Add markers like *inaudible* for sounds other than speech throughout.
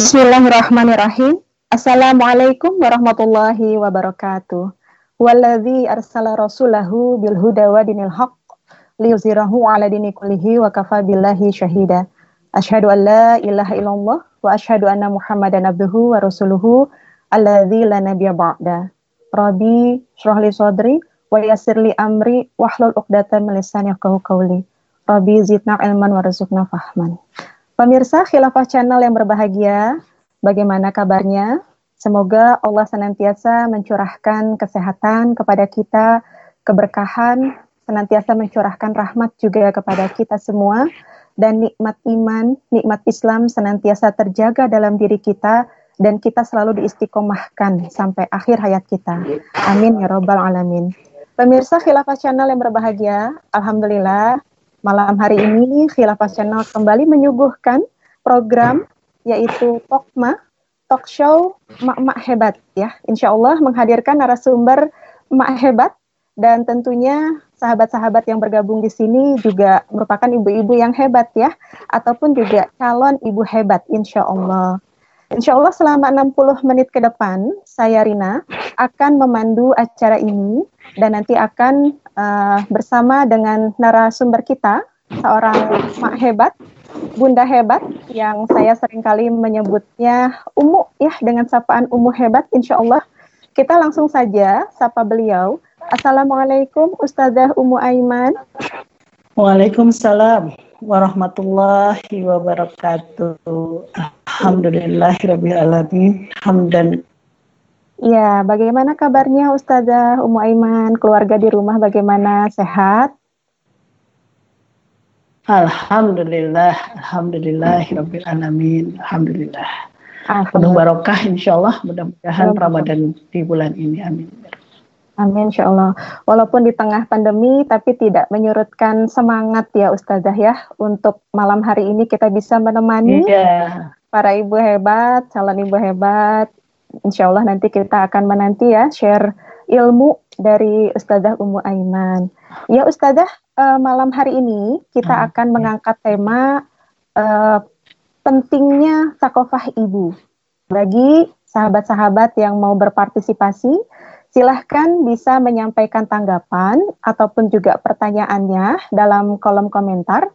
Bismillahirrahmanirrahim. Assalamualaikum warahmatullahi wabarakatuh. Walladzi arsala rasulahu bil huda wa dinil haqq liyuzhirahu ala dini wa kafa billahi syahida. Asyhadu an la ilaha illallah wa asyhadu anna Muhammadan abduhu wa rasuluhu alladzi la nabiyya ba'da. Rabbi shrah li sadri wa yassir li amri wahlul 'uqdatam min lisani yafqahu qawli. Rabbi zidna ilman warzuqna fahman. Pemirsa Khilafah Channel yang berbahagia, bagaimana kabarnya? Semoga Allah senantiasa mencurahkan kesehatan kepada kita, keberkahan, senantiasa mencurahkan rahmat juga kepada kita semua, dan nikmat iman, nikmat Islam senantiasa terjaga dalam diri kita, dan kita selalu diistiqomahkan sampai akhir hayat kita. Amin ya Rabbal Alamin. Pemirsa Khilafah Channel yang berbahagia, Alhamdulillah Malam hari ini Khilafah Channel kembali menyuguhkan program yaitu Tokma, talk show mak-mak hebat ya. Insya Allah menghadirkan narasumber mak hebat dan tentunya sahabat-sahabat yang bergabung di sini juga merupakan ibu-ibu yang hebat ya, ataupun juga calon ibu hebat insya Allah. Insya Allah selama 60 menit ke depan, saya Rina akan memandu acara ini dan nanti akan uh, bersama dengan narasumber kita, seorang mak hebat, bunda hebat yang saya sering kali menyebutnya Umu ya dengan sapaan Umu hebat insya Allah. Kita langsung saja sapa beliau. Assalamualaikum Ustazah Umu Aiman. Waalaikumsalam warahmatullahi wabarakatuh. Alhamdulillahirrahmanirrahim. Hamdan. Ya, bagaimana kabarnya Ustazah Umu Aiman? Keluarga di rumah bagaimana? Sehat? Alhamdulillah, Alhamdulillah, Rabbil Alamin, Alhamdulillah. Penuh barokah insya Allah, mudah-mudahan Ramadan di bulan ini, amin. Amin, insya Allah. Walaupun di tengah pandemi, tapi tidak menyurutkan semangat ya Ustazah ya, untuk malam hari ini kita bisa menemani yeah para ibu hebat, calon ibu hebat. Insya Allah nanti kita akan menanti ya share ilmu dari Ustazah Umu Aiman. Ya Ustazah, uh, malam hari ini kita hmm. akan mengangkat tema uh, pentingnya sakofah ibu. Bagi sahabat-sahabat yang mau berpartisipasi, silahkan bisa menyampaikan tanggapan ataupun juga pertanyaannya dalam kolom komentar.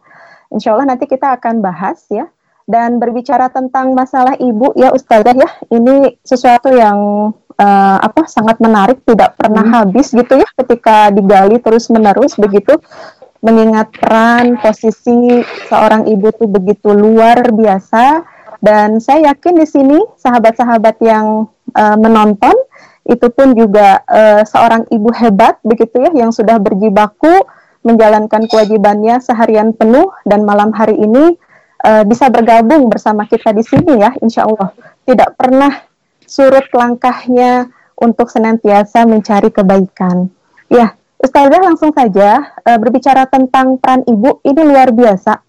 Insya Allah nanti kita akan bahas ya dan berbicara tentang masalah ibu ya Ustazah ya, ini sesuatu yang uh, apa sangat menarik, tidak pernah hmm. habis gitu ya ketika digali terus menerus begitu. Mengingat peran posisi seorang ibu tuh begitu luar biasa dan saya yakin di sini sahabat-sahabat yang uh, menonton itu pun juga uh, seorang ibu hebat begitu ya yang sudah berjibaku menjalankan kewajibannya seharian penuh dan malam hari ini uh, bisa bergabung bersama kita di sini ya, insya Allah. Tidak pernah surut langkahnya untuk senantiasa mencari kebaikan. Ya, Ustazah langsung saja uh, berbicara tentang peran ibu ini luar biasa.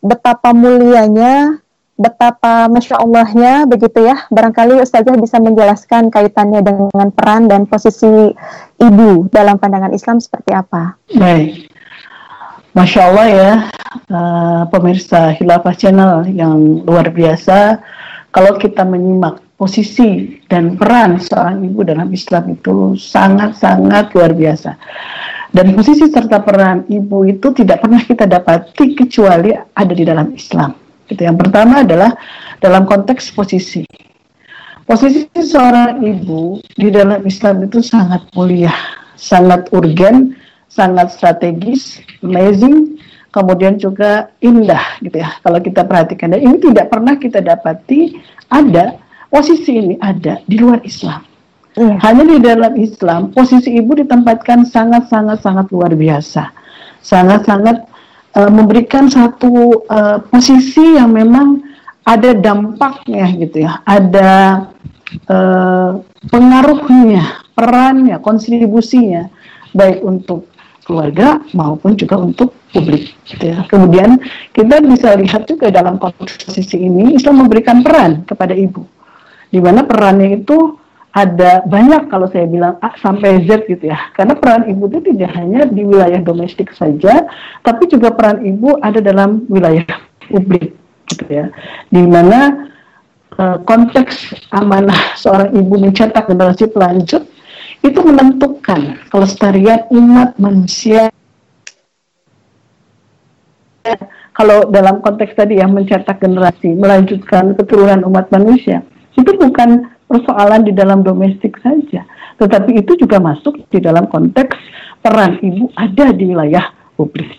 Betapa mulianya, betapa masya Allahnya begitu ya. Barangkali Ustazah bisa menjelaskan kaitannya dengan peran dan posisi ibu dalam pandangan Islam seperti apa. Baik. Masya Allah ya, uh, pemirsa Hilafah Channel yang luar biasa. Kalau kita menyimak posisi dan peran seorang ibu dalam Islam itu sangat-sangat luar biasa. Dan posisi serta peran ibu itu tidak pernah kita dapati kecuali ada di dalam Islam. Itu yang pertama adalah dalam konteks posisi. Posisi seorang ibu di dalam Islam itu sangat mulia, sangat urgen, sangat strategis, amazing, kemudian juga indah gitu ya. Kalau kita perhatikan dan ini tidak pernah kita dapati ada posisi ini ada di luar Islam. Hmm. Hanya di dalam Islam posisi ibu ditempatkan sangat-sangat sangat luar biasa. Sangat-sangat uh, memberikan satu uh, posisi yang memang ada dampaknya gitu ya. Ada uh, pengaruhnya, perannya, kontribusinya baik untuk keluarga maupun juga untuk publik. Gitu ya. Kemudian kita bisa lihat juga dalam posisi ini Islam memberikan peran kepada ibu, di mana perannya itu ada banyak kalau saya bilang A sampai Z gitu ya. Karena peran ibu itu tidak hanya di wilayah domestik saja, tapi juga peran ibu ada dalam wilayah publik gitu ya. Di mana uh, konteks amanah seorang ibu mencetak generasi pelanjut itu menentukan kelestarian umat manusia kalau dalam konteks tadi yang mencetak generasi melanjutkan keturunan umat manusia itu bukan persoalan di dalam domestik saja tetapi itu juga masuk di dalam konteks peran ibu ada di wilayah publik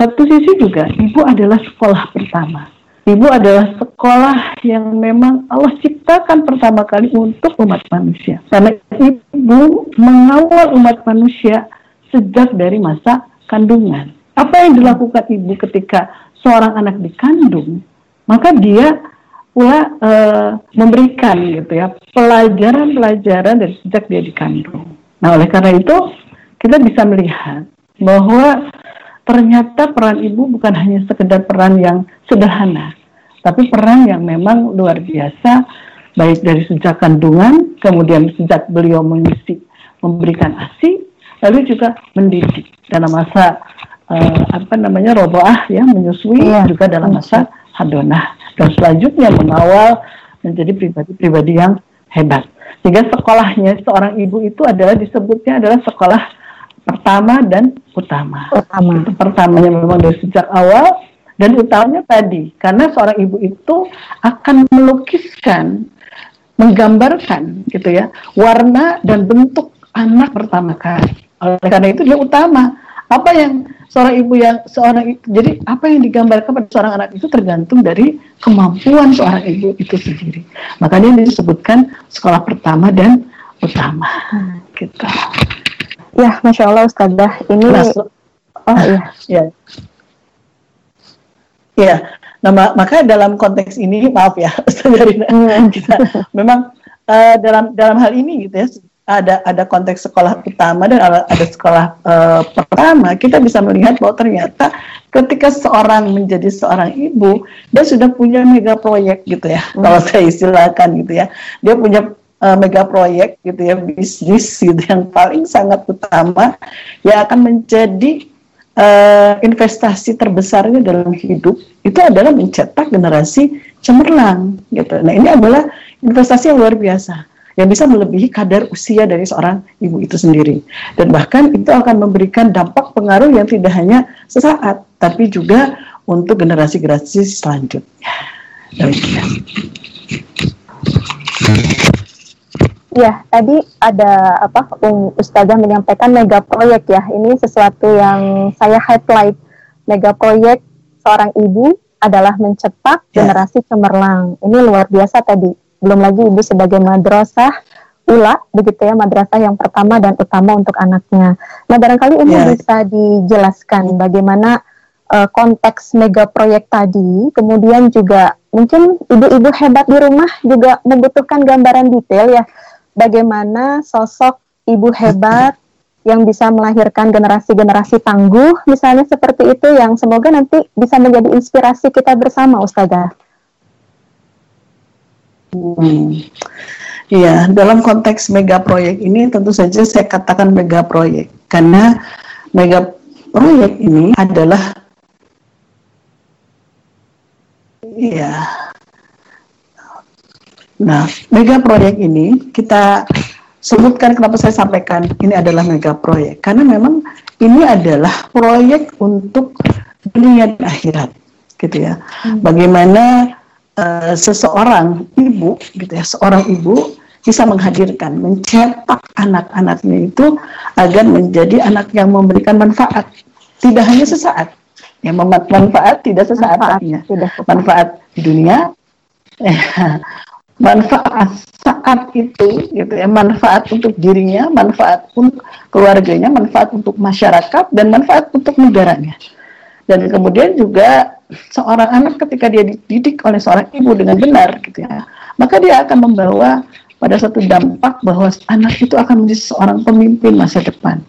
satu sisi juga ibu adalah sekolah pertama Ibu adalah sekolah yang memang Allah ciptakan pertama kali untuk umat manusia. Karena ibu mengawal umat manusia sejak dari masa kandungan. Apa yang dilakukan ibu ketika seorang anak dikandung, maka dia pula e, memberikan gitu ya pelajaran-pelajaran dari sejak dia dikandung. Nah, oleh karena itu kita bisa melihat bahwa ternyata peran ibu bukan hanya sekedar peran yang sederhana, tapi peran yang memang luar biasa, baik dari sejak kandungan, kemudian sejak beliau mengisi, memberikan ASI, lalu juga mendidik dalam masa uh, apa namanya roboah ya menyusui iya. juga dalam masa hadonah dan selanjutnya mengawal menjadi pribadi-pribadi yang hebat. Sehingga sekolahnya seorang ibu itu adalah disebutnya adalah sekolah pertama dan utama. Utama. Itu pertamanya memang dari sejak awal dan utamanya tadi karena seorang ibu itu akan melukiskan, menggambarkan gitu ya warna dan bentuk anak pertama kali. Oleh karena itu dia utama. Apa yang seorang ibu yang seorang jadi apa yang digambarkan pada seorang anak itu tergantung dari kemampuan seorang ibu itu sendiri. Makanya ini disebutkan sekolah pertama dan utama. Hmm. Gitu. Ya, masya Allah Ustazah. Ini nah, oh iya. ya. Ya, nah maka dalam konteks ini maaf ya, *laughs* Ustazah hmm. kita memang uh, dalam dalam hal ini gitu ya ada ada konteks sekolah utama dan ada, sekolah uh, pertama kita bisa melihat bahwa ternyata ketika seorang menjadi seorang ibu dia sudah punya mega proyek gitu ya hmm. kalau saya istilahkan gitu ya dia punya uh, mega proyek gitu ya bisnis gitu yang paling sangat utama yang akan menjadi uh, investasi terbesarnya dalam hidup itu adalah mencetak generasi cemerlang gitu. Nah ini adalah investasi yang luar biasa yang bisa melebihi kadar usia dari seorang ibu itu sendiri dan bahkan itu akan memberikan dampak pengaruh yang tidak hanya sesaat tapi juga untuk generasi-generasi selanjutnya. Demikian. Ya, tadi ada apa um, Ustazah menyampaikan mega proyek ya. Ini sesuatu yang saya highlight. Mega proyek seorang ibu adalah mencetak ya. generasi cemerlang. Ini luar biasa tadi. Belum lagi ibu sebagai madrasah ula begitu ya madrasah yang pertama dan utama untuk anaknya. Nah, barangkali ini ya. bisa dijelaskan bagaimana uh, konteks mega proyek tadi, kemudian juga mungkin ibu-ibu hebat di rumah juga membutuhkan gambaran detail ya bagaimana sosok ibu hebat *laughs* yang bisa melahirkan generasi-generasi tangguh, misalnya seperti itu yang semoga nanti bisa menjadi inspirasi kita bersama, Ustazah. Hmm. Iya, dalam konteks mega proyek ini tentu saja saya katakan mega proyek karena mega proyek ini adalah iya Nah, mega proyek ini kita sebutkan kenapa saya sampaikan ini adalah mega proyek karena memang ini adalah proyek untuk dunia akhirat gitu ya. Hmm. Bagaimana uh, seseorang ibu gitu ya, seorang ibu bisa menghadirkan, mencetak anak-anaknya itu agar menjadi anak yang memberikan manfaat, tidak hanya sesaat. Yang manfaat tidak sesaat manfaat, manfaat di dunia, *laughs* manfaat saat itu gitu ya manfaat untuk dirinya manfaat untuk keluarganya manfaat untuk masyarakat dan manfaat untuk negaranya. Dan kemudian juga seorang anak ketika dia dididik oleh seorang ibu dengan benar gitu ya maka dia akan membawa pada satu dampak bahwa anak itu akan menjadi seorang pemimpin masa depan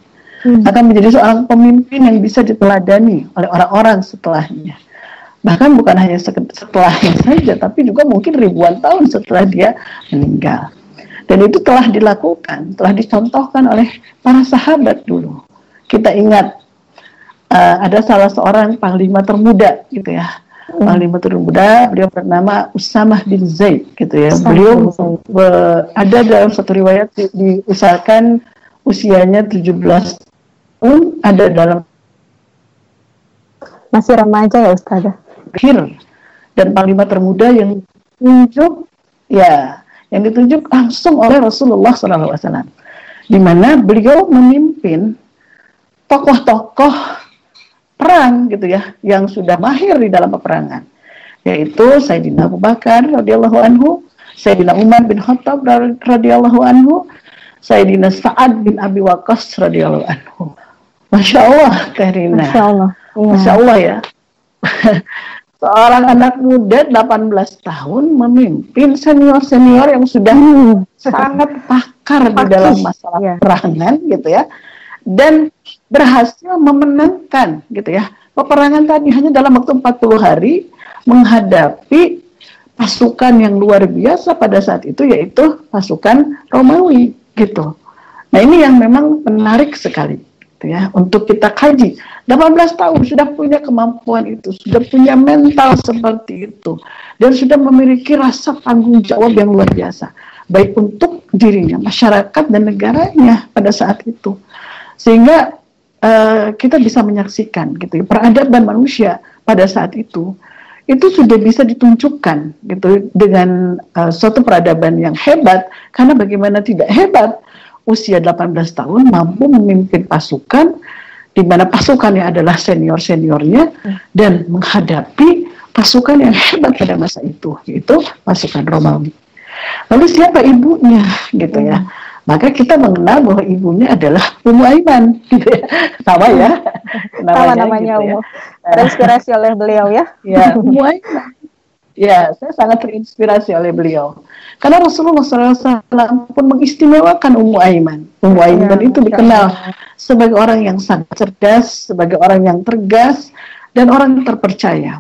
hmm. akan menjadi seorang pemimpin yang bisa diteladani oleh orang-orang setelahnya bahkan bukan hanya setelahnya *laughs* saja, tapi juga mungkin ribuan tahun setelah dia meninggal. Dan itu telah dilakukan, telah dicontohkan oleh para sahabat dulu. Kita ingat uh, ada salah seorang panglima termuda gitu ya, hmm. panglima termuda beliau bernama Usamah bin Zaid gitu ya. Beliau be, ada dalam satu riwayat di, diusahakan usianya 17 tahun ada dalam masih remaja ya Ustazah? Akhir. Dan panglima termuda yang ditunjuk ya yang ditunjuk langsung oleh Rasulullah SAW di mana beliau memimpin tokoh-tokoh perang gitu ya yang sudah mahir di dalam peperangan yaitu Sayyidina Abu Bakar radhiyallahu anhu, Sayyidina Umar bin Khattab radhiyallahu anhu, Sayyidina Sa'ad bin Abi Waqqas radhiyallahu anhu. Masya Allah, Karina. Masya Allah. Ya. Masya Allah *laughs* ya. seorang anak muda 18 tahun memimpin senior-senior yang sudah hmm. sangat pakar di dalam masalah ya. perangan gitu ya dan berhasil memenangkan gitu ya. Peperangan tadi hanya dalam waktu 40 hari menghadapi pasukan yang luar biasa pada saat itu yaitu pasukan Romawi gitu. Nah ini yang memang menarik sekali gitu ya untuk kita kaji. 18 tahun sudah punya kemampuan itu sudah punya mental seperti itu dan sudah memiliki rasa tanggung jawab yang luar biasa baik untuk dirinya masyarakat dan negaranya pada saat itu. Sehingga uh, kita bisa menyaksikan gitu ya, peradaban manusia pada saat itu itu sudah bisa ditunjukkan gitu dengan uh, suatu peradaban yang hebat karena bagaimana tidak hebat usia 18 tahun mampu memimpin pasukan di mana pasukannya adalah senior-seniornya dan menghadapi pasukan yang hebat pada masa itu yaitu pasukan Romawi. Lalu siapa ibunya gitu ya? Hmm. Maka kita mengenal bahwa ibunya adalah Ummu Aiman gitu ya. Sama ya. Namanya, Sama namanya gitu ya. Terinspirasi oleh beliau ya. Ya, Ummu Aiman. Ya, saya sangat terinspirasi oleh beliau. Karena Rasulullah SAW pun mengistimewakan Ummu Aiman. Ummu ya, Aiman ya, itu dikenal sebagai orang yang sangat cerdas, sebagai orang yang tegas, dan orang yang terpercaya.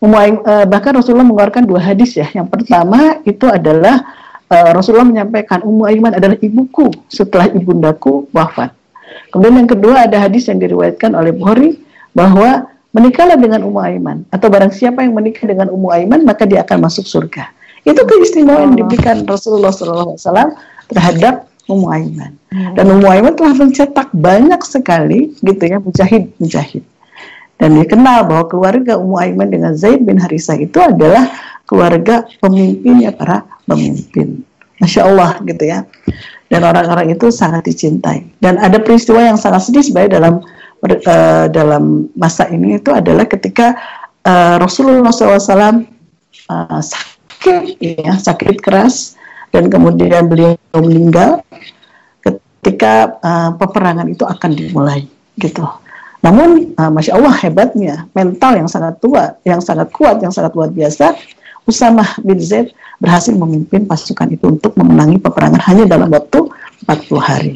Ummu Aiman, eh, bahkan Rasulullah mengeluarkan dua hadis ya. Yang pertama itu adalah uh, Rasulullah menyampaikan Ummu Aiman adalah ibuku setelah ibundaku wafat. Kemudian yang kedua ada hadis yang diriwayatkan oleh Bukhari bahwa menikahlah dengan Ummu Aiman atau barang siapa yang menikah dengan Ummu Aiman maka dia akan masuk surga. Itu keistimewaan yang diberikan Rasulullah SAW terhadap Ummu Aiman. Hmm. Dan Ummu Aiman telah mencetak banyak sekali gitu ya mujahid-mujahid. Dan dikenal bahwa keluarga Ummu Aiman dengan Zaid bin Harisah itu adalah keluarga pemimpinnya para pemimpin. Masya Allah gitu ya. Dan orang-orang itu sangat dicintai. Dan ada peristiwa yang sangat sedih sebenarnya dalam uh, dalam masa ini itu adalah ketika uh, Rasulullah SAW uh, eh, sakit, ya, sakit keras, dan kemudian beliau meninggal ketika uh, peperangan itu akan dimulai, gitu. Namun, uh, masya Allah hebatnya mental yang sangat tua, yang sangat kuat, yang sangat luar biasa. Usamah bin Zaid berhasil memimpin pasukan itu untuk memenangi peperangan hanya dalam waktu 40 hari.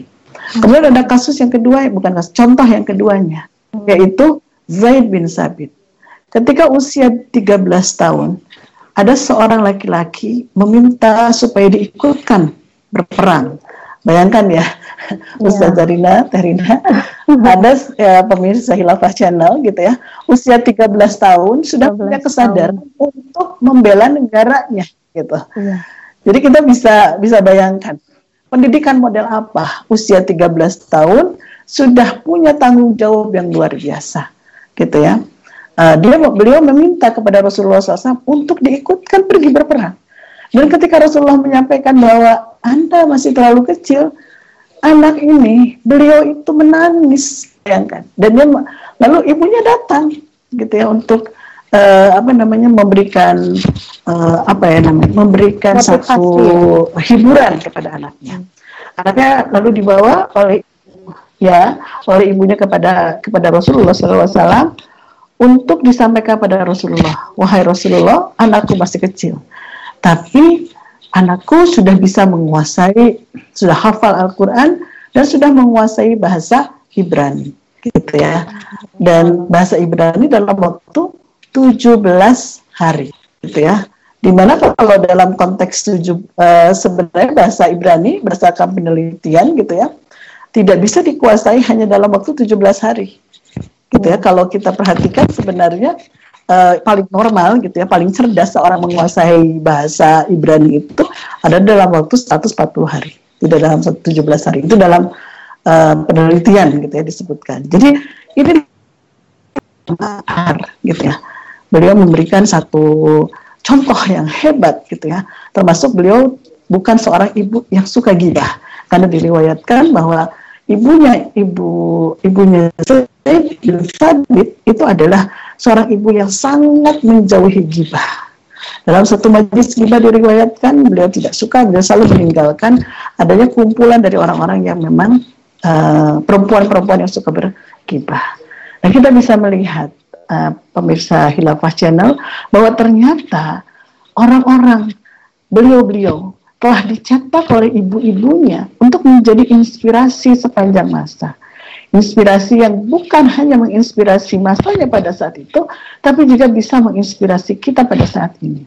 Kemudian ada kasus yang kedua, bukan kasus, contoh yang keduanya, yaitu Zaid bin Sabit. Ketika usia 13 tahun, ada seorang laki-laki meminta supaya diikutkan berperang. Bayangkan ya, ya. Ustaz Zarina, Terina, ada ya, pemirsa Hilafah Channel gitu ya, usia 13 tahun sudah punya kesadaran tahun. untuk membela negaranya gitu. Ya. Jadi kita bisa bisa bayangkan pendidikan model apa? Usia 13 tahun sudah punya tanggung jawab yang luar biasa, gitu ya. Uh, dia beliau meminta kepada Rasulullah SAW untuk diikutkan pergi berperang. Dan ketika Rasulullah menyampaikan bahwa Anda masih terlalu kecil, anak ini beliau itu menangis, bayangkan. Dan dia lalu ibunya datang, gitu ya, untuk uh, apa namanya memberikan uh, apa ya namanya memberikan Motivasi. satu hiburan kepada anaknya. Anaknya lalu dibawa oleh ya oleh ibunya kepada kepada Rasulullah SAW untuk disampaikan kepada Rasulullah, wahai Rasulullah, anakku masih kecil, tapi anakku sudah bisa menguasai, sudah hafal Al-Quran dan sudah menguasai bahasa Ibrani, gitu ya. Dan bahasa Ibrani dalam waktu 17 hari gitu ya. Di mana kalau dalam konteks tujuh uh, sebenarnya bahasa Ibrani berdasarkan penelitian gitu ya tidak bisa dikuasai hanya dalam waktu 17 hari gitu ya. Kalau kita perhatikan sebenarnya uh, paling normal gitu ya, paling cerdas seorang menguasai bahasa Ibrani itu ada dalam waktu 140 hari, tidak dalam 17 hari. Itu dalam uh, penelitian gitu ya disebutkan. Jadi ini gitu ya. Beliau memberikan satu contoh yang hebat gitu ya. Termasuk beliau bukan seorang ibu yang suka gibah karena diriwayatkan bahwa ibunya ibu ibunya Zaid itu adalah seorang ibu yang sangat menjauhi gibah. Dalam satu majlis gibah diriwayatkan beliau tidak suka, beliau selalu meninggalkan adanya kumpulan dari orang-orang yang memang uh, perempuan-perempuan uh, yang suka bergibah. Nah kita bisa melihat uh, pemirsa Hilafah Channel bahwa ternyata orang-orang beliau-beliau telah dicetak oleh ibu-ibunya untuk menjadi inspirasi sepanjang masa. Inspirasi yang bukan hanya menginspirasi masanya pada saat itu, tapi juga bisa menginspirasi kita pada saat ini.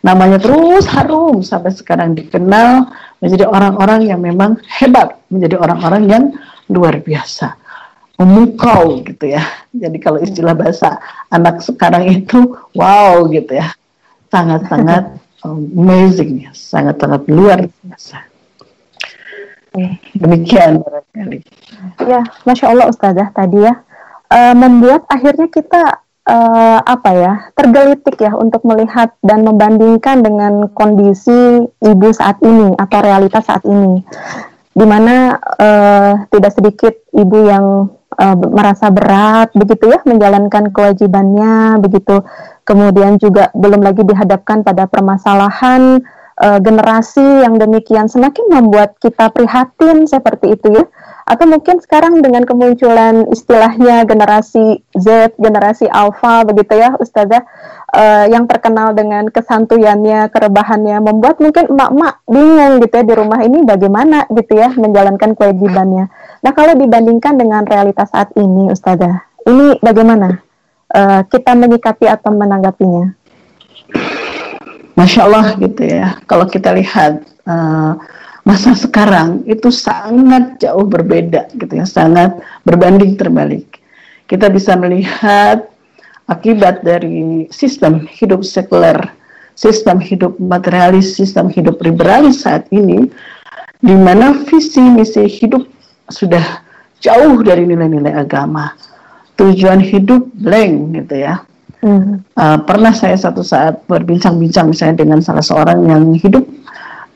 Namanya terus harum sampai sekarang dikenal menjadi orang-orang yang memang hebat, menjadi orang-orang yang luar biasa. Memukau gitu ya. Jadi kalau istilah bahasa anak sekarang itu wow gitu ya. Sangat-sangat *laughs* amazing ya, sangat-sangat luar biasa. Demikian. Barangkali. Ya, masya Allah Ustazah tadi ya. Uh, membuat akhirnya kita uh, apa ya tergelitik ya untuk melihat dan membandingkan dengan kondisi ibu saat ini atau realitas saat ini, di mana uh, tidak sedikit ibu yang uh, merasa berat begitu ya menjalankan kewajibannya begitu. Kemudian juga belum lagi dihadapkan pada permasalahan uh, generasi yang demikian semakin membuat kita prihatin seperti itu ya atau mungkin sekarang dengan kemunculan istilahnya generasi Z, generasi Alpha begitu ya Ustazah uh, yang terkenal dengan kesantuyannya, kerebahannya membuat mungkin emak-emak bingung gitu ya di rumah ini bagaimana gitu ya menjalankan kewajibannya. Nah, kalau dibandingkan dengan realitas saat ini Ustazah, ini bagaimana uh, kita menyikapi atau menanggapinya? Masya Allah gitu ya. Kalau kita lihat uh, masa sekarang itu sangat jauh berbeda gitu ya, sangat berbanding terbalik. Kita bisa melihat akibat dari sistem hidup sekuler, sistem hidup materialis, sistem hidup liberalis saat ini, di mana visi misi hidup sudah jauh dari nilai-nilai agama. Tujuan hidup blank gitu ya. Uh, pernah saya satu saat berbincang-bincang misalnya dengan salah seorang yang hidup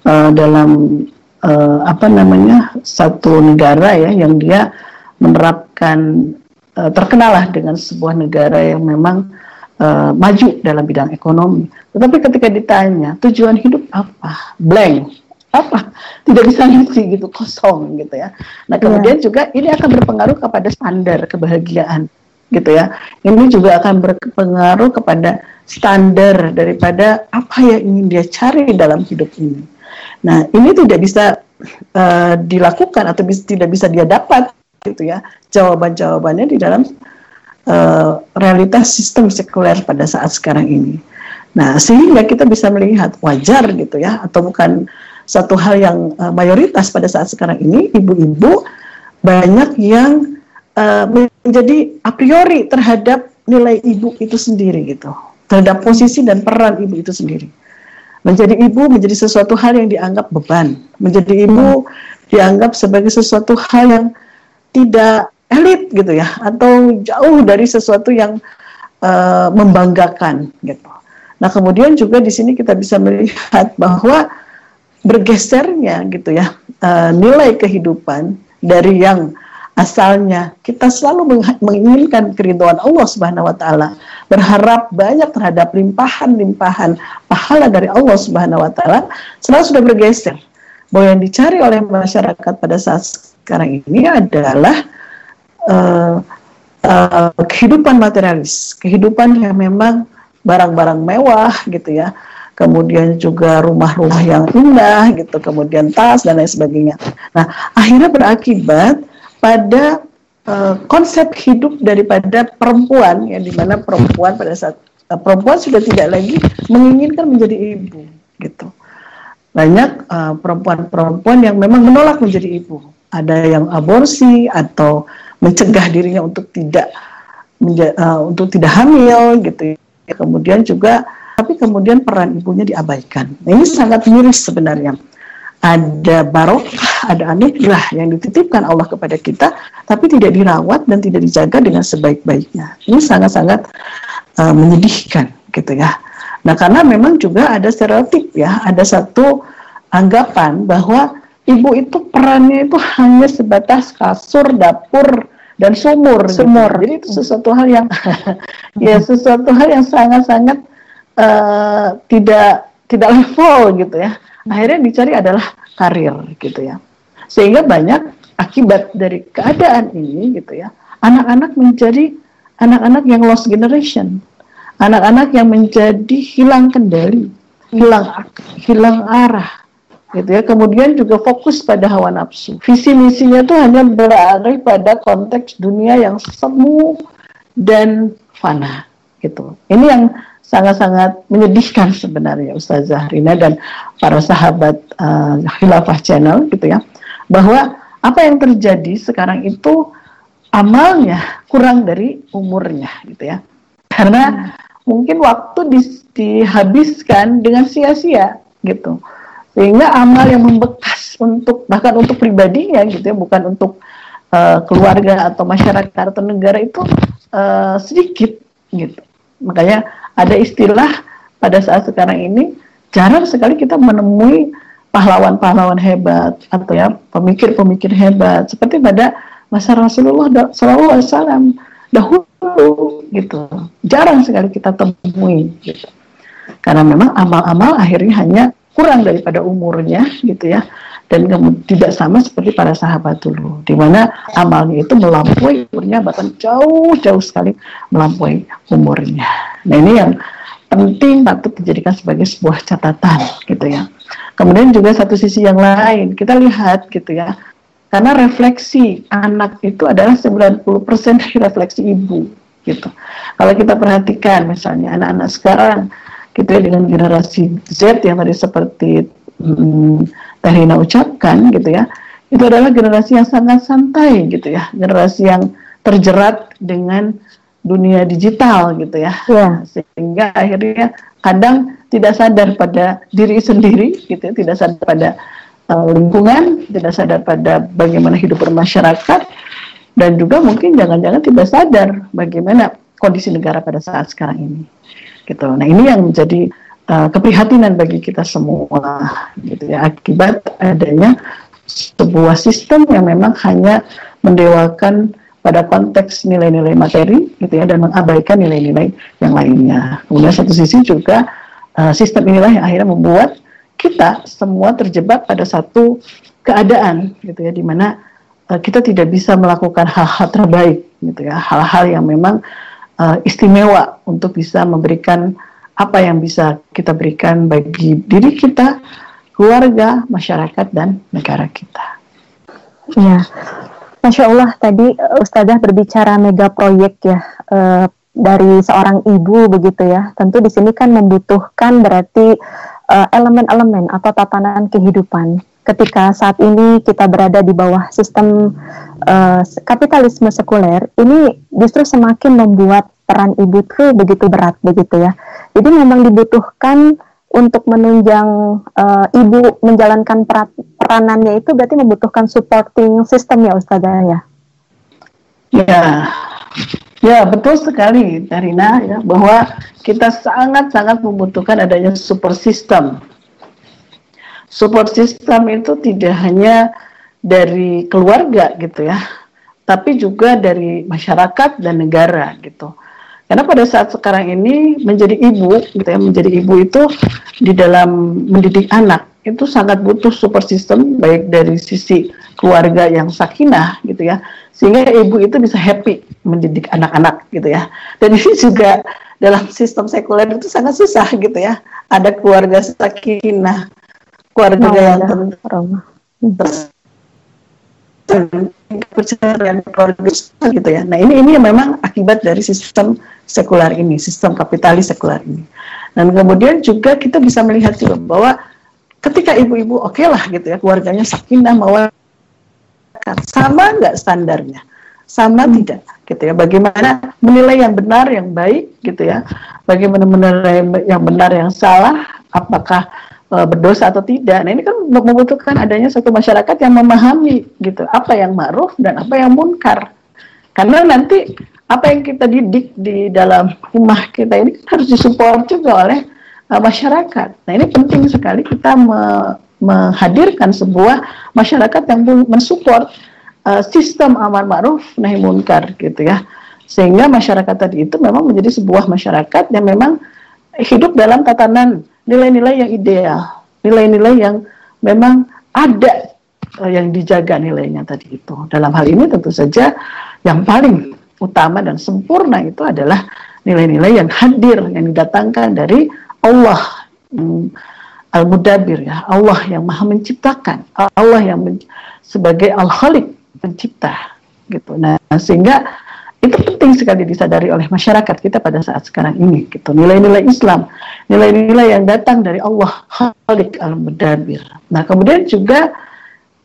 uh, dalam uh, apa namanya satu negara ya yang dia menerapkan uh, terkenalah dengan sebuah negara yang memang uh, maju dalam bidang ekonomi. Tetapi ketika ditanya tujuan hidup apa, blank, apa tidak bisa ngisi gitu kosong gitu ya. Nah kemudian yeah. juga ini akan berpengaruh kepada standar kebahagiaan gitu ya. Ini juga akan berpengaruh kepada standar daripada apa yang ingin dia cari dalam hidup ini. Nah, ini tidak bisa uh, dilakukan atau bis, tidak bisa dia dapat gitu ya jawaban-jawabannya di dalam uh, realitas sistem sekuler pada saat sekarang ini. Nah, sehingga kita bisa melihat wajar gitu ya atau bukan satu hal yang uh, mayoritas pada saat sekarang ini ibu-ibu banyak yang uh, menjadi a priori terhadap nilai ibu itu sendiri gitu, terhadap posisi dan peran ibu itu sendiri. Menjadi ibu menjadi sesuatu hal yang dianggap beban. Menjadi ibu dianggap sebagai sesuatu hal yang tidak elit gitu ya, atau jauh dari sesuatu yang uh, membanggakan gitu. Nah kemudian juga di sini kita bisa melihat bahwa bergesernya gitu ya uh, nilai kehidupan dari yang asalnya kita selalu menginginkan keriduan Allah Subhanahu wa taala, berharap banyak terhadap limpahan-limpahan pahala dari Allah Subhanahu wa taala, selalu sudah bergeser. Bahwa yang dicari oleh masyarakat pada saat sekarang ini adalah uh, uh, kehidupan materialis, kehidupan yang memang barang-barang mewah gitu ya. Kemudian juga rumah-rumah yang indah gitu, kemudian tas dan lain sebagainya. Nah, akhirnya berakibat pada uh, konsep hidup daripada perempuan yang di mana perempuan pada saat uh, perempuan sudah tidak lagi menginginkan menjadi ibu gitu banyak perempuan perempuan-perempuan yang memang menolak menjadi ibu ada yang aborsi atau mencegah dirinya untuk tidak menja- uh, untuk tidak hamil gitu kemudian juga tapi kemudian peran ibunya diabaikan. Nah, ini sangat miris sebenarnya. Ada barokah, ada anugerah yang dititipkan Allah kepada kita, tapi tidak dirawat dan tidak dijaga dengan sebaik-baiknya. Ini sangat-sangat uh, menyedihkan, gitu ya. Nah, karena memang juga ada stereotip ya, ada satu anggapan bahwa ibu itu perannya itu hanya sebatas kasur, dapur, dan sumur. Gitu. Sumur. Gitu. Jadi itu sesuatu hal yang *laughs* ya sesuatu hal yang sangat-sangat uh, tidak tidak level gitu ya. Akhirnya dicari adalah karir gitu ya. Sehingga banyak akibat dari keadaan ini gitu ya. Anak-anak menjadi anak-anak yang lost generation. Anak-anak yang menjadi hilang kendali, hilang hilang arah gitu ya. Kemudian juga fokus pada hawa nafsu. Visi misinya itu hanya berada pada konteks dunia yang semu dan fana gitu. Ini yang sangat-sangat menyedihkan sebenarnya Ustazah Rina dan para sahabat uh, Khilafah Channel gitu ya. Bahwa apa yang terjadi sekarang itu amalnya kurang dari umurnya gitu ya. Karena hmm. mungkin waktu di, dihabiskan dengan sia-sia gitu sehingga amal yang membekas untuk bahkan untuk pribadinya gitu ya bukan untuk uh, keluarga atau masyarakat atau negara itu uh, sedikit gitu makanya ada istilah pada saat sekarang ini jarang sekali kita menemui pahlawan-pahlawan hebat atau ya pemikir-pemikir hebat. Seperti pada masa Rasulullah Shallallahu Alaihi Wasallam dahulu gitu. Jarang sekali kita temui gitu. Karena memang amal-amal akhirnya hanya kurang daripada umurnya gitu ya dan tidak sama seperti para sahabat dulu di mana amalnya itu melampaui umurnya bahkan jauh-jauh sekali melampaui umurnya. Nah ini yang penting patut dijadikan sebagai sebuah catatan gitu ya. Kemudian juga satu sisi yang lain kita lihat gitu ya. Karena refleksi anak itu adalah 90% dari refleksi ibu gitu. Kalau kita perhatikan misalnya anak-anak sekarang gitu ya dengan generasi Z yang tadi seperti hmm, Terina ucapkan gitu ya itu adalah generasi yang sangat santai gitu ya generasi yang terjerat dengan dunia digital gitu ya, ya. sehingga akhirnya kadang tidak sadar pada diri sendiri gitu ya, tidak sadar pada uh, lingkungan tidak sadar pada bagaimana hidup bermasyarakat dan juga mungkin jangan-jangan tidak sadar bagaimana kondisi negara pada saat sekarang ini gitu. Nah ini yang menjadi uh, keprihatinan bagi kita semua, gitu ya, akibat adanya sebuah sistem yang memang hanya mendewakan pada konteks nilai-nilai materi, gitu ya, dan mengabaikan nilai-nilai yang lainnya. Kemudian satu sisi juga uh, sistem inilah yang akhirnya membuat kita semua terjebak pada satu keadaan, gitu ya, di mana uh, kita tidak bisa melakukan hal-hal terbaik, gitu ya, hal-hal yang memang uh, istimewa untuk bisa memberikan apa yang bisa kita berikan bagi diri kita, keluarga, masyarakat, dan negara kita. Ya, Masya Allah tadi uh, Ustazah berbicara mega proyek ya uh, dari seorang ibu begitu ya. Tentu di sini kan membutuhkan berarti elemen-elemen uh, atau tatanan kehidupan ketika saat ini kita berada di bawah sistem uh, kapitalisme sekuler, ini justru semakin membuat peran ibu itu begitu berat begitu ya. Jadi memang dibutuhkan untuk menunjang uh, ibu menjalankan peranannya itu berarti membutuhkan supporting system ya Ustazah ya. Ya, ya betul sekali Darina ya bahwa kita sangat-sangat membutuhkan adanya support system support system itu tidak hanya dari keluarga gitu ya, tapi juga dari masyarakat dan negara gitu. Karena pada saat sekarang ini menjadi ibu gitu ya, menjadi ibu itu di dalam mendidik anak itu sangat butuh support system baik dari sisi keluarga yang sakinah gitu ya sehingga ibu itu bisa happy mendidik anak-anak gitu ya dan ini juga dalam sistem sekuler itu sangat susah gitu ya ada keluarga sakinah keluarga oh, yang terus kepercayaan keluarga gitu ya. Nah ini ini memang akibat dari sistem sekular ini, sistem kapitalis sekular ini. Dan kemudian juga kita bisa melihat juga bahwa ketika ibu-ibu oke okay lah gitu ya keluarganya sakinah mawar sama nggak standarnya? Sama tidak gitu ya. Bagaimana menilai yang benar yang baik gitu ya. Bagaimana menilai yang benar yang salah apakah e, berdosa atau tidak. Nah ini kan membutuhkan adanya satu masyarakat yang memahami gitu. Apa yang ma'ruf dan apa yang munkar. Karena nanti apa yang kita didik di dalam rumah kita ini kan harus disupport juga oleh uh, masyarakat nah ini penting sekali kita me menghadirkan sebuah masyarakat yang mensupport uh, sistem amar ma'ruf nahi munkar gitu ya. Sehingga masyarakat tadi itu memang menjadi sebuah masyarakat yang memang hidup dalam tatanan nilai-nilai yang ideal, nilai-nilai yang memang ada uh, yang dijaga nilainya tadi itu. Dalam hal ini tentu saja yang paling utama dan sempurna itu adalah nilai-nilai yang hadir yang didatangkan dari Allah hmm, Al-Mudabbir ya, Allah yang Maha menciptakan, Allah yang men sebagai Al-Khaliq pencipta gitu. Nah, sehingga itu penting sekali disadari oleh masyarakat kita pada saat sekarang ini gitu. Nilai-nilai Islam, nilai-nilai yang datang dari Allah Khalik Al-Mudabbir. Nah, kemudian juga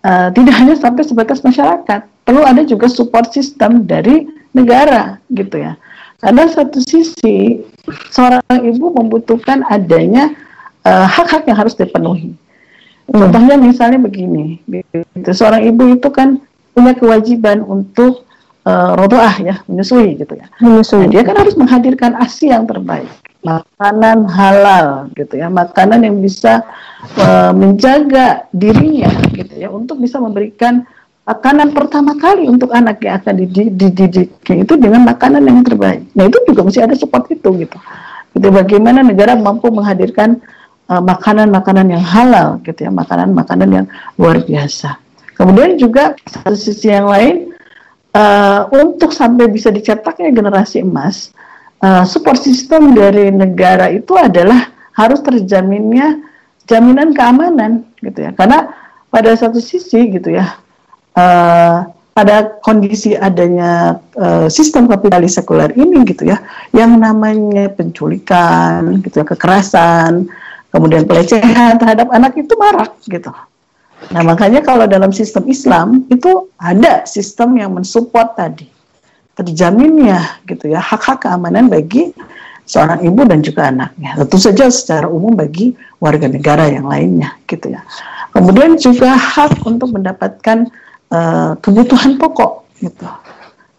uh, tidak hanya sampai sebatas masyarakat, perlu ada juga support system dari negara gitu ya. Karena satu sisi seorang ibu membutuhkan adanya eh, hak-hak uh, yang harus dipenuhi. Contohnya misalnya begini, gitu. seorang ibu itu kan punya kewajiban untuk uh, rodoah ya menyusui gitu ya. Menyusui. Nah, dia kan harus menghadirkan asi yang terbaik, makanan halal gitu ya, makanan yang bisa uh, menjaga dirinya gitu ya untuk bisa memberikan makanan pertama kali untuk anak yang akan dididiknya itu dengan makanan yang terbaik. Nah itu juga mesti ada support itu gitu. Itu bagaimana negara mampu menghadirkan eh, makanan-makanan uh, yang halal gitu ya, makanan-makanan yang luar biasa. Kemudian juga satu sisi yang lain uh, untuk sampai bisa dicetaknya generasi emas, uh, support system dari negara itu adalah harus terjaminnya jaminan keamanan gitu ya. Karena pada satu sisi gitu ya, uh, pada kondisi adanya uh, sistem kapitalis sekuler ini gitu ya, yang namanya penculikan gitu ya, kekerasan, kemudian pelecehan terhadap anak itu marak gitu. Nah, makanya kalau dalam sistem Islam itu ada sistem yang mensupport tadi. Terjaminnya gitu ya hak-hak keamanan bagi seorang ibu dan juga anaknya. Tentu saja secara umum bagi warga negara yang lainnya gitu ya. Kemudian juga hak untuk mendapatkan uh, kebutuhan pokok gitu.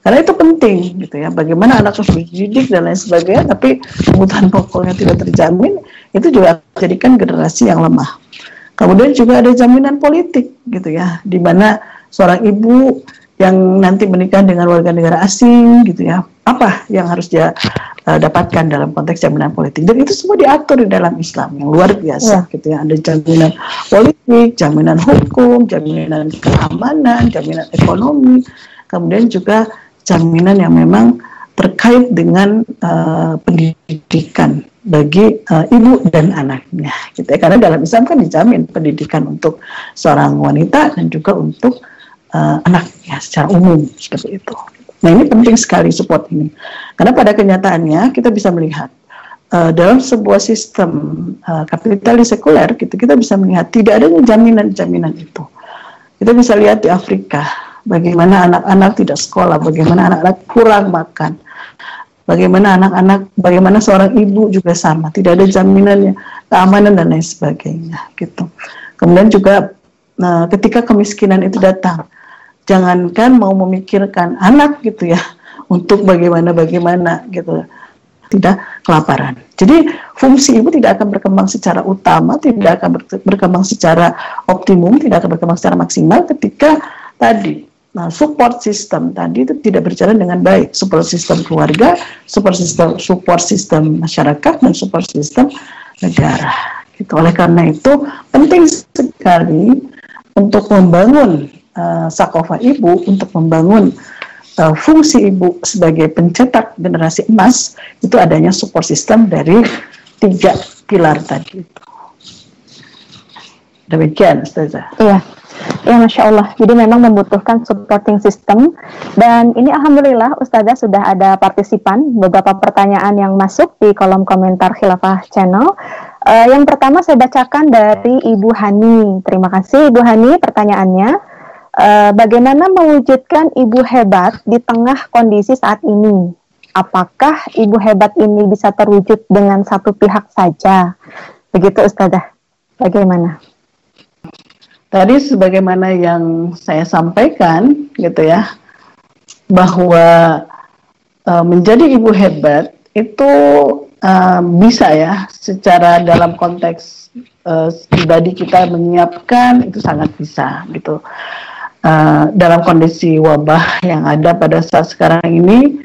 Karena itu penting gitu ya. Bagaimana anak harus dididik dan lain sebagainya, tapi kebutuhan pokoknya tidak terjamin, itu juga jadikan generasi yang lemah. Kemudian juga ada jaminan politik gitu ya, di mana seorang ibu yang nanti menikah dengan warga negara asing gitu ya, apa yang harus dia uh, dapatkan dalam konteks jaminan politik dan itu semua diatur di dalam Islam yang luar biasa ya. gitu ya. Ada jaminan politik, jaminan hukum, jaminan keamanan, jaminan ekonomi, kemudian juga jaminan yang memang terkait dengan uh, pendidikan bagi uh, ibu dan anaknya gitu ya karena dalam Islam kan dijamin pendidikan untuk seorang wanita dan juga untuk uh, anaknya secara umum seperti itu. Nah ini penting sekali support ini karena pada kenyataannya kita bisa melihat uh, dalam sebuah sistem uh, kapitalis sekuler gitu kita bisa melihat tidak adanya jaminan-jaminan itu. Kita bisa lihat di Afrika bagaimana anak-anak tidak sekolah, bagaimana anak-anak kurang makan, bagaimana anak-anak, bagaimana seorang ibu juga sama, tidak ada jaminannya, keamanan dan lain sebagainya, gitu. Kemudian juga nah, ketika kemiskinan itu datang, jangankan mau memikirkan anak gitu ya, untuk bagaimana bagaimana gitu, tidak kelaparan. Jadi fungsi ibu tidak akan berkembang secara utama, tidak akan berkembang secara optimum, tidak akan berkembang secara maksimal ketika tadi Nah, support system tadi itu tidak berjalan dengan baik. Support system keluarga, support system support system masyarakat dan support system negara. Gitu. Oleh karena itu penting sekali untuk membangun uh, sakofa ibu, untuk membangun uh, fungsi ibu sebagai pencetak generasi emas itu adanya support system dari tiga pilar tadi itu. Demikian, Ustazah. Iya. Ya, Masya Allah. Jadi memang membutuhkan supporting system. Dan ini Alhamdulillah Ustazah sudah ada partisipan, beberapa pertanyaan yang masuk di kolom komentar Khilafah Channel. Uh, yang pertama saya bacakan dari Ibu Hani. Terima kasih Ibu Hani pertanyaannya. Uh, bagaimana mewujudkan ibu hebat di tengah kondisi saat ini? Apakah ibu hebat ini bisa terwujud dengan satu pihak saja? Begitu Ustazah. Bagaimana? Tadi sebagaimana yang saya sampaikan gitu ya bahwa uh, menjadi ibu hebat itu uh, bisa ya secara dalam konteks uh, pribadi kita menyiapkan itu sangat bisa gitu uh, dalam kondisi wabah yang ada pada saat sekarang ini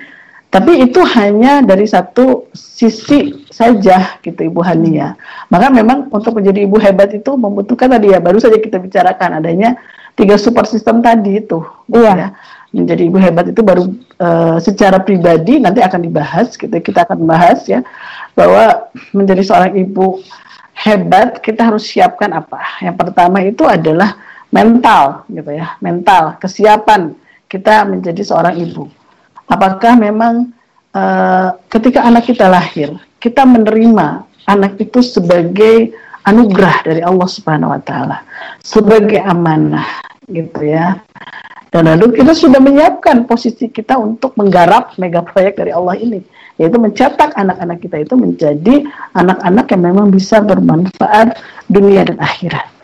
tapi itu hanya dari satu sisi saja gitu Ibu Hani ya. Maka memang untuk menjadi ibu hebat itu membutuhkan tadi ya baru saja kita bicarakan adanya tiga super sistem tadi itu. Gitu iya. Ya. Menjadi ibu hebat itu baru uh, secara pribadi nanti akan dibahas gitu kita akan bahas ya bahwa menjadi seorang ibu hebat kita harus siapkan apa? Yang pertama itu adalah mental gitu ya, mental, kesiapan kita menjadi seorang ibu. Apakah memang uh, ketika anak kita lahir kita menerima anak itu sebagai anugerah dari Allah Subhanahu wa taala sebagai amanah gitu ya? Dan lalu kita sudah menyiapkan posisi kita untuk menggarap mega proyek dari Allah ini yaitu mencetak anak-anak kita itu menjadi anak-anak yang memang bisa bermanfaat dunia dan akhirat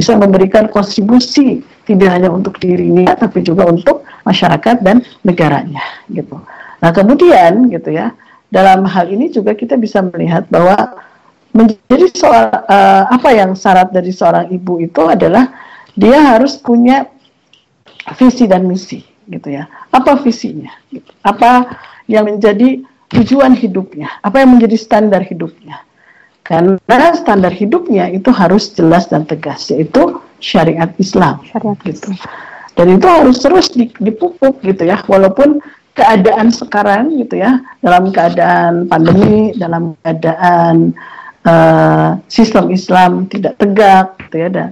bisa memberikan kontribusi tidak hanya untuk dirinya tapi juga untuk masyarakat dan negaranya gitu. Nah, kemudian gitu ya, dalam hal ini juga kita bisa melihat bahwa menjadi soal uh, apa yang syarat dari seorang ibu itu adalah dia harus punya visi dan misi gitu ya. Apa visinya? Apa yang menjadi tujuan hidupnya? Apa yang menjadi standar hidupnya? Karena standar hidupnya itu harus jelas dan tegas, yaitu syariat Islam. Syariat gitu. Dan itu harus terus dipupuk gitu ya, walaupun keadaan sekarang gitu ya, dalam keadaan pandemi, dalam keadaan uh, sistem Islam tidak tegak gitu ya, dan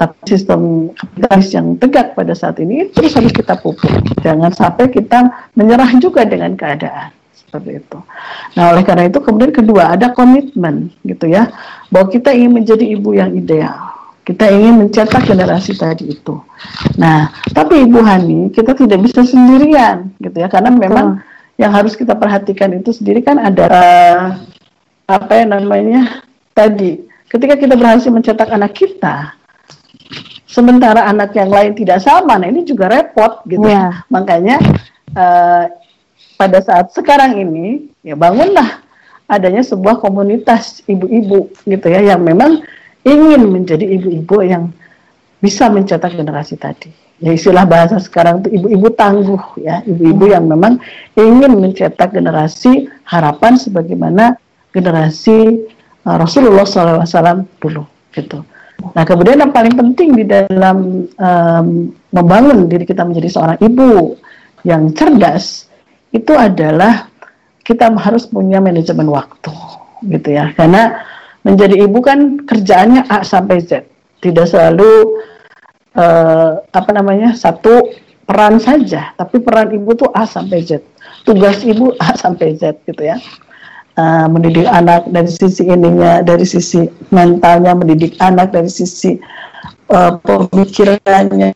tapi sistem kapitalis yang tegak pada saat ini terus harus kita pupuk. Jangan sampai kita menyerah juga dengan keadaan seperti itu. Nah, oleh karena itu kemudian kedua ada komitmen gitu ya, bahwa kita ingin menjadi ibu yang ideal. Kita ingin mencetak generasi tadi itu. Nah, tapi Ibu Hani, kita tidak bisa sendirian gitu ya, karena memang hmm. yang harus kita perhatikan itu sendiri kan ada apa ya namanya tadi. Ketika kita berhasil mencetak anak kita, sementara anak yang lain tidak sama, nah ini juga repot gitu. Yeah. Makanya uh, pada saat sekarang ini ya bangunlah adanya sebuah komunitas ibu-ibu gitu ya yang memang ingin menjadi ibu-ibu yang bisa mencetak generasi tadi. Ya istilah bahasa sekarang itu ibu-ibu tangguh ya, ibu-ibu yang memang ingin mencetak generasi harapan sebagaimana generasi uh, Rasulullah SAW dulu gitu. Nah kemudian yang paling penting di dalam um, membangun diri kita menjadi seorang ibu yang cerdas itu adalah kita harus punya manajemen waktu gitu ya. Karena menjadi ibu kan kerjaannya A sampai Z. Tidak selalu uh, apa namanya satu peran saja. Tapi peran ibu tuh A sampai Z. Tugas ibu A sampai Z gitu ya. Uh, mendidik anak dari sisi ininya dari sisi mentalnya mendidik anak dari sisi uh, pemikirannya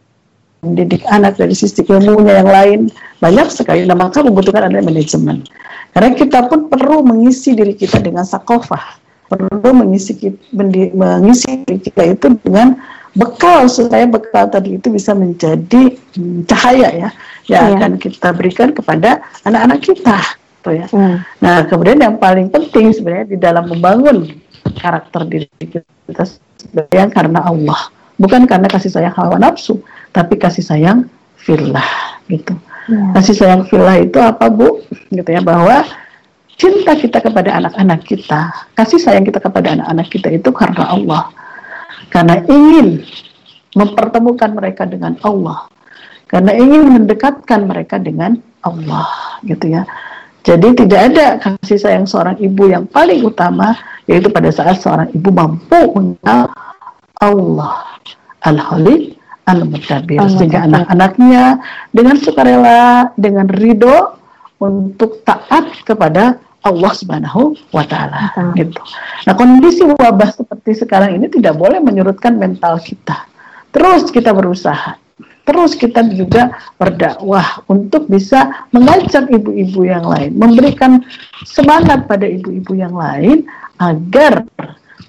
mendidik anak dari sisi ilmunya yang lain banyak sekali. Nah maka membutuhkan ada manajemen. Karena kita pun perlu mengisi diri kita dengan sakofah, perlu mengisi mengisi diri kita itu dengan bekal supaya bekal tadi itu bisa menjadi cahaya ya yang iya. akan kita berikan kepada anak-anak kita. Tuh ya. Hmm. Nah kemudian yang paling penting sebenarnya di dalam membangun karakter diri kita yang karena Allah bukan karena kasih sayang hawa nafsu tapi kasih sayang filah gitu. Ya. Kasih sayang filah itu apa Bu? Gitu ya bahwa cinta kita kepada anak-anak kita, kasih sayang kita kepada anak-anak kita itu karena Allah. Karena ingin mempertemukan mereka dengan Allah. Karena ingin mendekatkan mereka dengan Allah, gitu ya. Jadi tidak ada kasih sayang seorang ibu yang paling utama yaitu pada saat seorang ibu mampu mengenal Allah Al-Khalid Al-Mutabir sehingga anak-anaknya dengan sukarela dengan ridho untuk taat kepada Allah Subhanahu wa taala gitu. Nah, kondisi wabah seperti sekarang ini tidak boleh menyurutkan mental kita. Terus kita berusaha terus kita juga berdakwah untuk bisa mengajak ibu-ibu yang lain, memberikan semangat pada ibu-ibu yang lain agar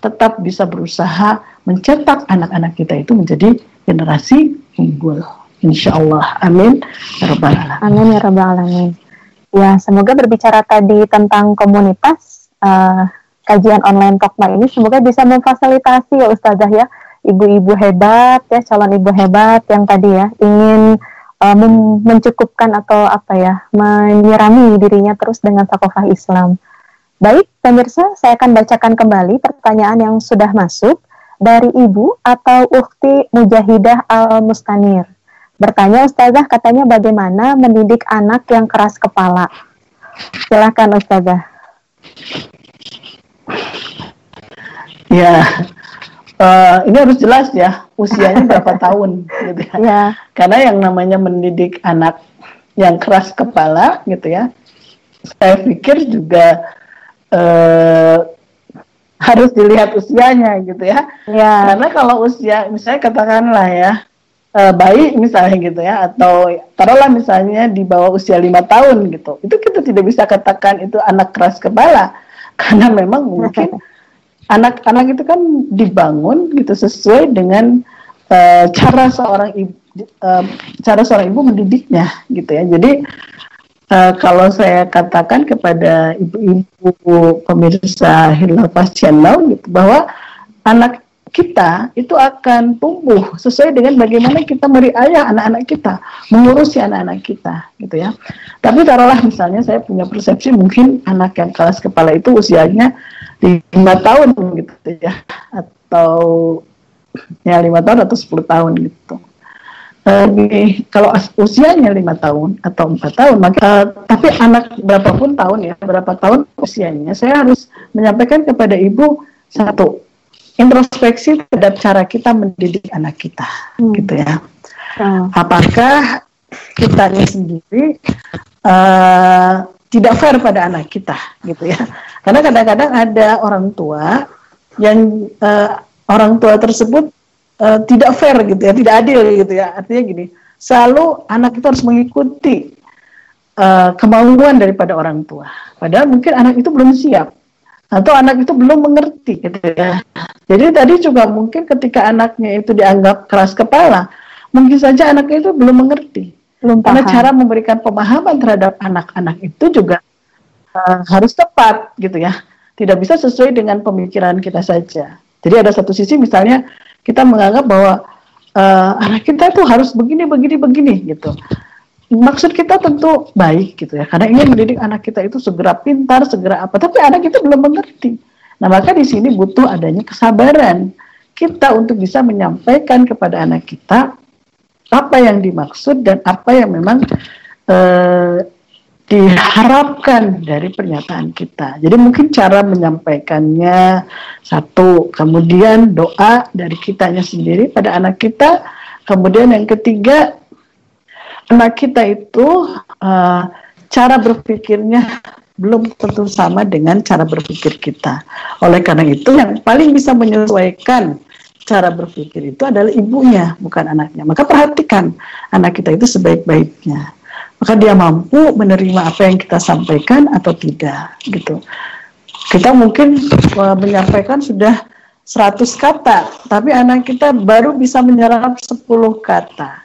tetap bisa berusaha mencetak anak-anak kita itu menjadi generasi unggul. Insya Allah. Amin. Ya. Amin ya Rabbal Alamin. Ya, semoga berbicara tadi tentang komunitas, uh, kajian online Tokma ini semoga bisa memfasilitasi ya Ustazah ya ibu-ibu hebat ya calon ibu hebat yang tadi ya ingin uh, mencukupkan atau apa ya menyirami dirinya terus dengan sakofah Islam. Baik pemirsa, saya akan bacakan kembali pertanyaan yang sudah masuk dari ibu atau ukti Mujahidah Al Mustanir. Bertanya Ustazah katanya bagaimana mendidik anak yang keras kepala. Silakan Ustazah. Ya, uh, ini harus jelas ya usianya *laughs* berapa tahun gitu ya. ya. Karena yang namanya mendidik anak yang keras kepala gitu ya, saya pikir juga uh, *laughs* harus dilihat usianya gitu ya. ya. Karena kalau usia misalnya katakanlah ya uh, bayi misalnya gitu ya atau taruhlah misalnya di bawah usia lima tahun gitu, itu kita tidak bisa katakan itu anak keras kepala *laughs* karena memang mungkin *laughs* anak-anak itu kan dibangun gitu sesuai dengan uh, cara seorang ibu uh, cara seorang ibu mendidiknya gitu ya jadi uh, kalau saya katakan kepada ibu-ibu pemirsa Hilafah Channel gitu bahwa anak kita itu akan tumbuh sesuai dengan bagaimana kita meriayah anak-anak kita, mengurusi anak-anak kita, gitu ya. Tapi taruhlah misalnya saya punya persepsi mungkin anak yang kelas kepala itu usianya lima tahun gitu ya atau ya lima tahun atau sepuluh tahun gitu. Kalau usianya lima tahun atau empat tahun, maka uh, tapi anak berapapun tahun ya, berapa tahun usianya, saya harus menyampaikan kepada ibu satu introspeksi terhadap cara kita mendidik anak kita, hmm. gitu ya. Hmm. Apakah kita sendiri uh, tidak fair pada anak kita gitu ya karena kadang-kadang ada orang tua yang uh, orang tua tersebut uh, tidak fair gitu ya tidak adil gitu ya. Artinya gini selalu anak itu harus mengikuti uh, kemauan daripada orang tua. Padahal mungkin anak itu belum siap atau anak itu belum mengerti gitu ya. Jadi tadi juga mungkin ketika anaknya itu dianggap keras kepala mungkin saja anaknya itu belum mengerti. Belum Karena cara memberikan pemahaman terhadap anak-anak itu juga uh, harus tepat gitu ya. Tidak bisa sesuai dengan pemikiran kita saja. Jadi ada satu sisi misalnya kita menganggap bahwa uh, anak kita itu harus begini begini begini gitu. Maksud kita tentu baik gitu ya, karena ingin mendidik anak kita itu segera pintar, segera apa. Tapi anak kita belum mengerti. Nah maka di sini butuh adanya kesabaran kita untuk bisa menyampaikan kepada anak kita apa yang dimaksud dan apa yang memang uh, diharapkan dari pernyataan kita. Jadi mungkin cara menyampaikannya satu, kemudian doa dari kitanya sendiri pada anak kita, kemudian yang ketiga anak kita itu uh, cara berpikirnya belum tentu sama dengan cara berpikir kita. Oleh karena itu yang paling bisa menyesuaikan cara berpikir itu adalah ibunya, bukan anaknya. Maka perhatikan anak kita itu sebaik-baiknya. Maka dia mampu menerima apa yang kita sampaikan atau tidak, gitu. Kita mungkin uh, menyampaikan sudah 100 kata, tapi anak kita baru bisa menyerap 10 kata.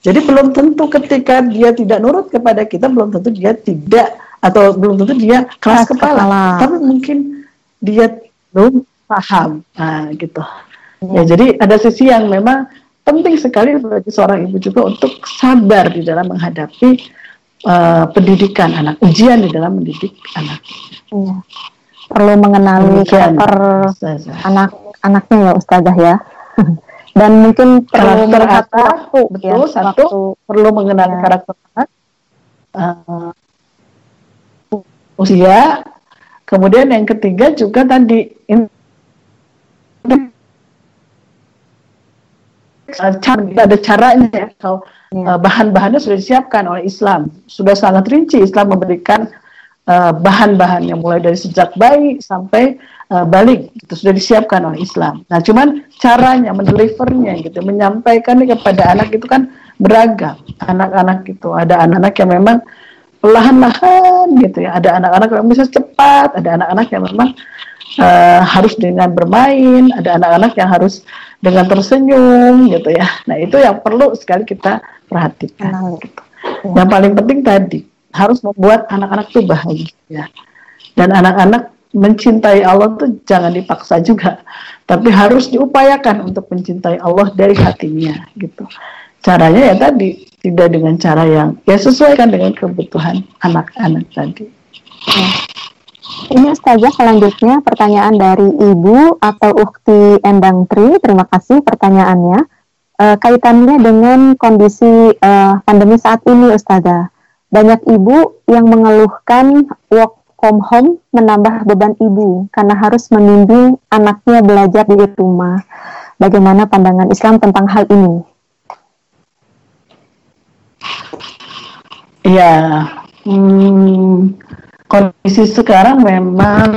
Jadi belum tentu ketika dia tidak nurut kepada kita, belum tentu dia tidak atau belum tentu dia keras kepala. kepala. Tapi mungkin dia belum paham, nah, gitu. Ya, jadi ada sisi yang memang penting sekali bagi seorang ibu juga untuk sabar di dalam menghadapi uh, pendidikan anak, ujian di dalam mendidik anak. Iya. Perlu mengenali karakter anak-anaknya ya Ustazah ya. *laughs* Dan mungkin perlu karakter waktu, betul ya, satu waktu. perlu mengenali ya. karakter anak. Uh, usia, kemudian yang ketiga juga tadi cara, ada caranya ya. Kalau ya. uh, bahan-bahannya sudah disiapkan oleh Islam, sudah sangat rinci Islam memberikan uh, bahan-bahannya. Mulai dari sejak bayi sampai uh, balik itu sudah disiapkan oleh Islam. Nah, cuman caranya mendelivernya gitu, menyampaikannya kepada anak itu kan beragam. Anak-anak itu ada anak-anak yang memang perlahan-lahan gitu ya. Ada anak-anak yang bisa cepat. Ada anak-anak yang memang uh, harus dengan bermain ada anak-anak yang harus dengan tersenyum gitu ya nah itu yang perlu sekali kita perhatikan gitu. yang paling penting tadi harus membuat anak-anak itu bahagia dan anak-anak mencintai Allah tuh jangan dipaksa juga, tapi harus diupayakan untuk mencintai Allah dari hatinya gitu. Caranya ya tadi tidak dengan cara yang ya sesuaikan dengan kebutuhan anak-anak tadi. Ya. Ini Ustazah selanjutnya pertanyaan dari Ibu atau Ukti Endang Tri. Terima kasih pertanyaannya. E, kaitannya dengan kondisi e, pandemi saat ini Ustazah. Banyak ibu yang mengeluhkan work from home menambah beban ibu karena harus membimbing anaknya belajar di rumah. Bagaimana pandangan Islam tentang hal ini? Ya, hmm, kondisi sekarang memang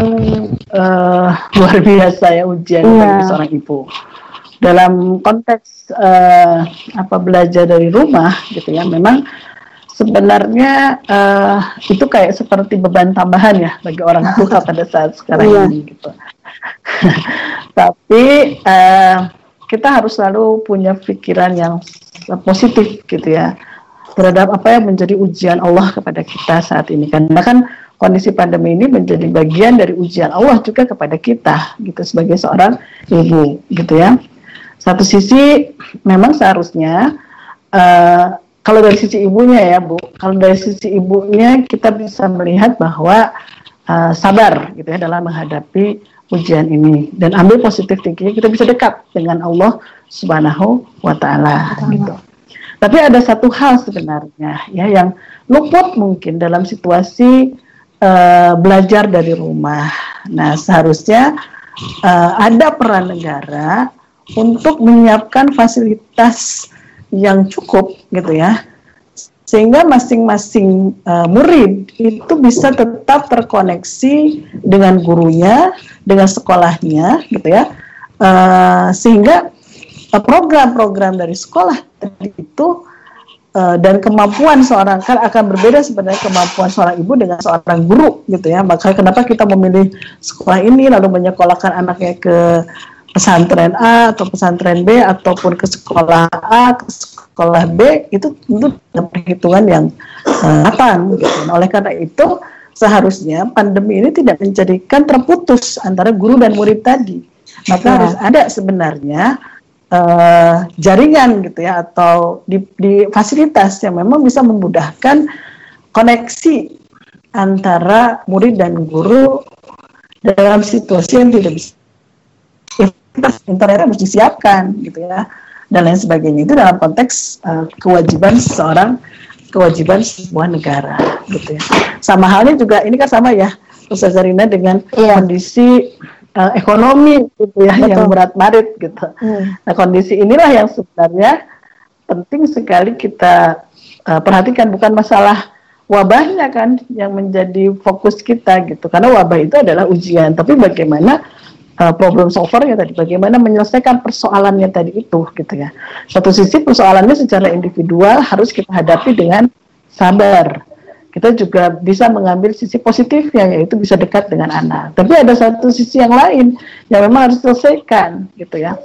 uh, *laughs* luar biasa ya ujian yeah. bagi seorang ibu. Dalam konteks uh, apa belajar dari rumah gitu ya, memang sebenarnya uh, itu kayak seperti beban tambahan ya bagi orang tua *laughs* pada saat sekarang iya. ini gitu. *laughs* Tapi uh, kita harus selalu punya pikiran yang positif gitu ya terhadap apa yang menjadi ujian Allah kepada kita saat ini karena kan kondisi pandemi ini menjadi bagian dari ujian Allah juga kepada kita gitu sebagai seorang ibu gitu ya. Satu sisi memang seharusnya uh, kalau dari sisi ibunya ya Bu, kalau dari sisi ibunya kita bisa melihat bahwa uh, sabar gitu ya dalam menghadapi ujian ini dan ambil positif tingginya kita bisa dekat dengan Allah Subhanahu wa taala gitu. Tapi ada satu hal sebenarnya ya yang luput mungkin dalam situasi uh, belajar dari rumah. Nah, seharusnya uh, ada peran negara untuk menyiapkan fasilitas yang cukup gitu ya sehingga masing-masing uh, murid itu bisa tetap terkoneksi dengan gurunya, dengan sekolahnya, gitu ya, uh, sehingga eh, program-program dari sekolah itu uh, dan kemampuan seorang kan akan berbeda sebenarnya kemampuan seorang ibu dengan seorang guru, gitu ya. Maka kenapa kita memilih sekolah ini lalu menyekolahkan anaknya ke pesantren A atau pesantren B ataupun ke sekolah A ke sekolah B itu tentu perhitungan yang uh, matang gitu. Nah, oleh karena itu seharusnya pandemi ini tidak menjadikan terputus antara guru dan murid tadi maka ya. harus ada sebenarnya uh, jaringan gitu ya atau di, di fasilitas yang memang bisa memudahkan koneksi antara murid dan guru dalam situasi yang tidak bisa internet harus disiapkan gitu ya dan lain sebagainya itu dalam konteks uh, kewajiban seorang kewajiban sebuah negara gitu ya sama halnya juga ini kan sama ya Ustaz Zarina dengan iya. kondisi uh, ekonomi gitu ya Betul. yang berat marit gitu. Hmm. nah kondisi inilah yang sebenarnya penting sekali kita uh, perhatikan. Bukan masalah wabahnya kan yang menjadi fokus kita gitu. Karena wabah itu adalah ujian. Tapi bagaimana uh, problem solvernya tadi? Bagaimana menyelesaikan persoalannya tadi itu gitu ya. Satu sisi persoalannya secara individual harus kita hadapi dengan sabar kita juga bisa mengambil sisi positifnya yaitu bisa dekat dengan anak tapi ada satu sisi yang lain yang memang harus selesaikan gitu ya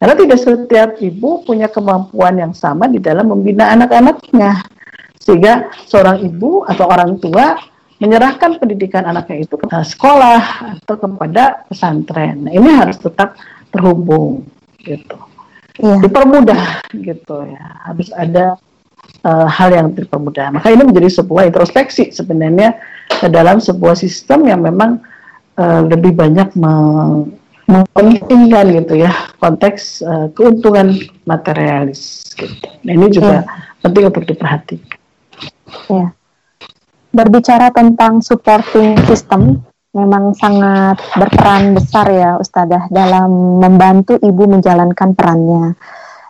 karena tidak setiap ibu punya kemampuan yang sama di dalam membina anak-anaknya sehingga seorang ibu atau orang tua menyerahkan pendidikan anaknya itu ke sekolah atau kepada pesantren. Nah, ini harus tetap terhubung gitu. Iya. Dipermudah gitu ya. Harus ada uh, hal yang dipermudah. Maka ini menjadi sebuah introspeksi sebenarnya dalam sebuah sistem yang memang uh, lebih banyak mementingkan gitu ya konteks uh, keuntungan materialis gitu. Nah, ini juga iya. penting untuk diperhatikan. Iya berbicara tentang supporting system memang sangat berperan besar ya Ustazah dalam membantu ibu menjalankan perannya.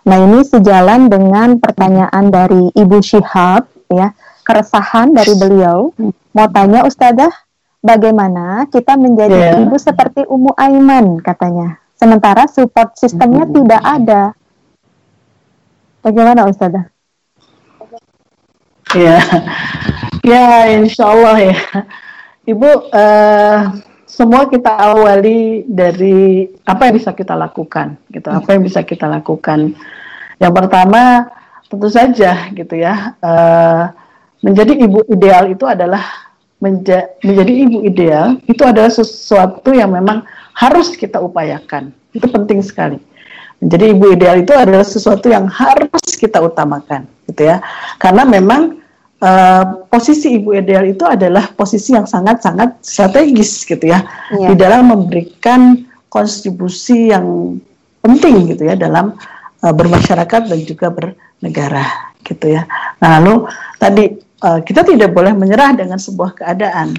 Nah ini sejalan dengan pertanyaan dari Ibu Syihab ya, keresahan dari beliau. Mau tanya Ustazah, bagaimana kita menjadi yeah. ibu seperti Umu Aiman katanya. Sementara support sistemnya hmm. tidak ada. Bagaimana Ustazah? Ya, ya insya Allah ya. Ibu, uh, semua kita awali dari apa yang bisa kita lakukan, gitu. Apa yang bisa kita lakukan. Yang pertama, tentu saja, gitu ya. Uh, menjadi ibu ideal itu adalah menja menjadi ibu ideal itu adalah sesuatu yang memang harus kita upayakan. Itu penting sekali. Menjadi ibu ideal itu adalah sesuatu yang harus kita utamakan, gitu ya. Karena memang uh, posisi ibu ideal itu adalah posisi yang sangat-sangat strategis gitu ya, ya di dalam memberikan kontribusi yang penting gitu ya dalam uh, bermasyarakat dan juga bernegara gitu ya. Nah, lalu tadi uh, kita tidak boleh menyerah dengan sebuah keadaan.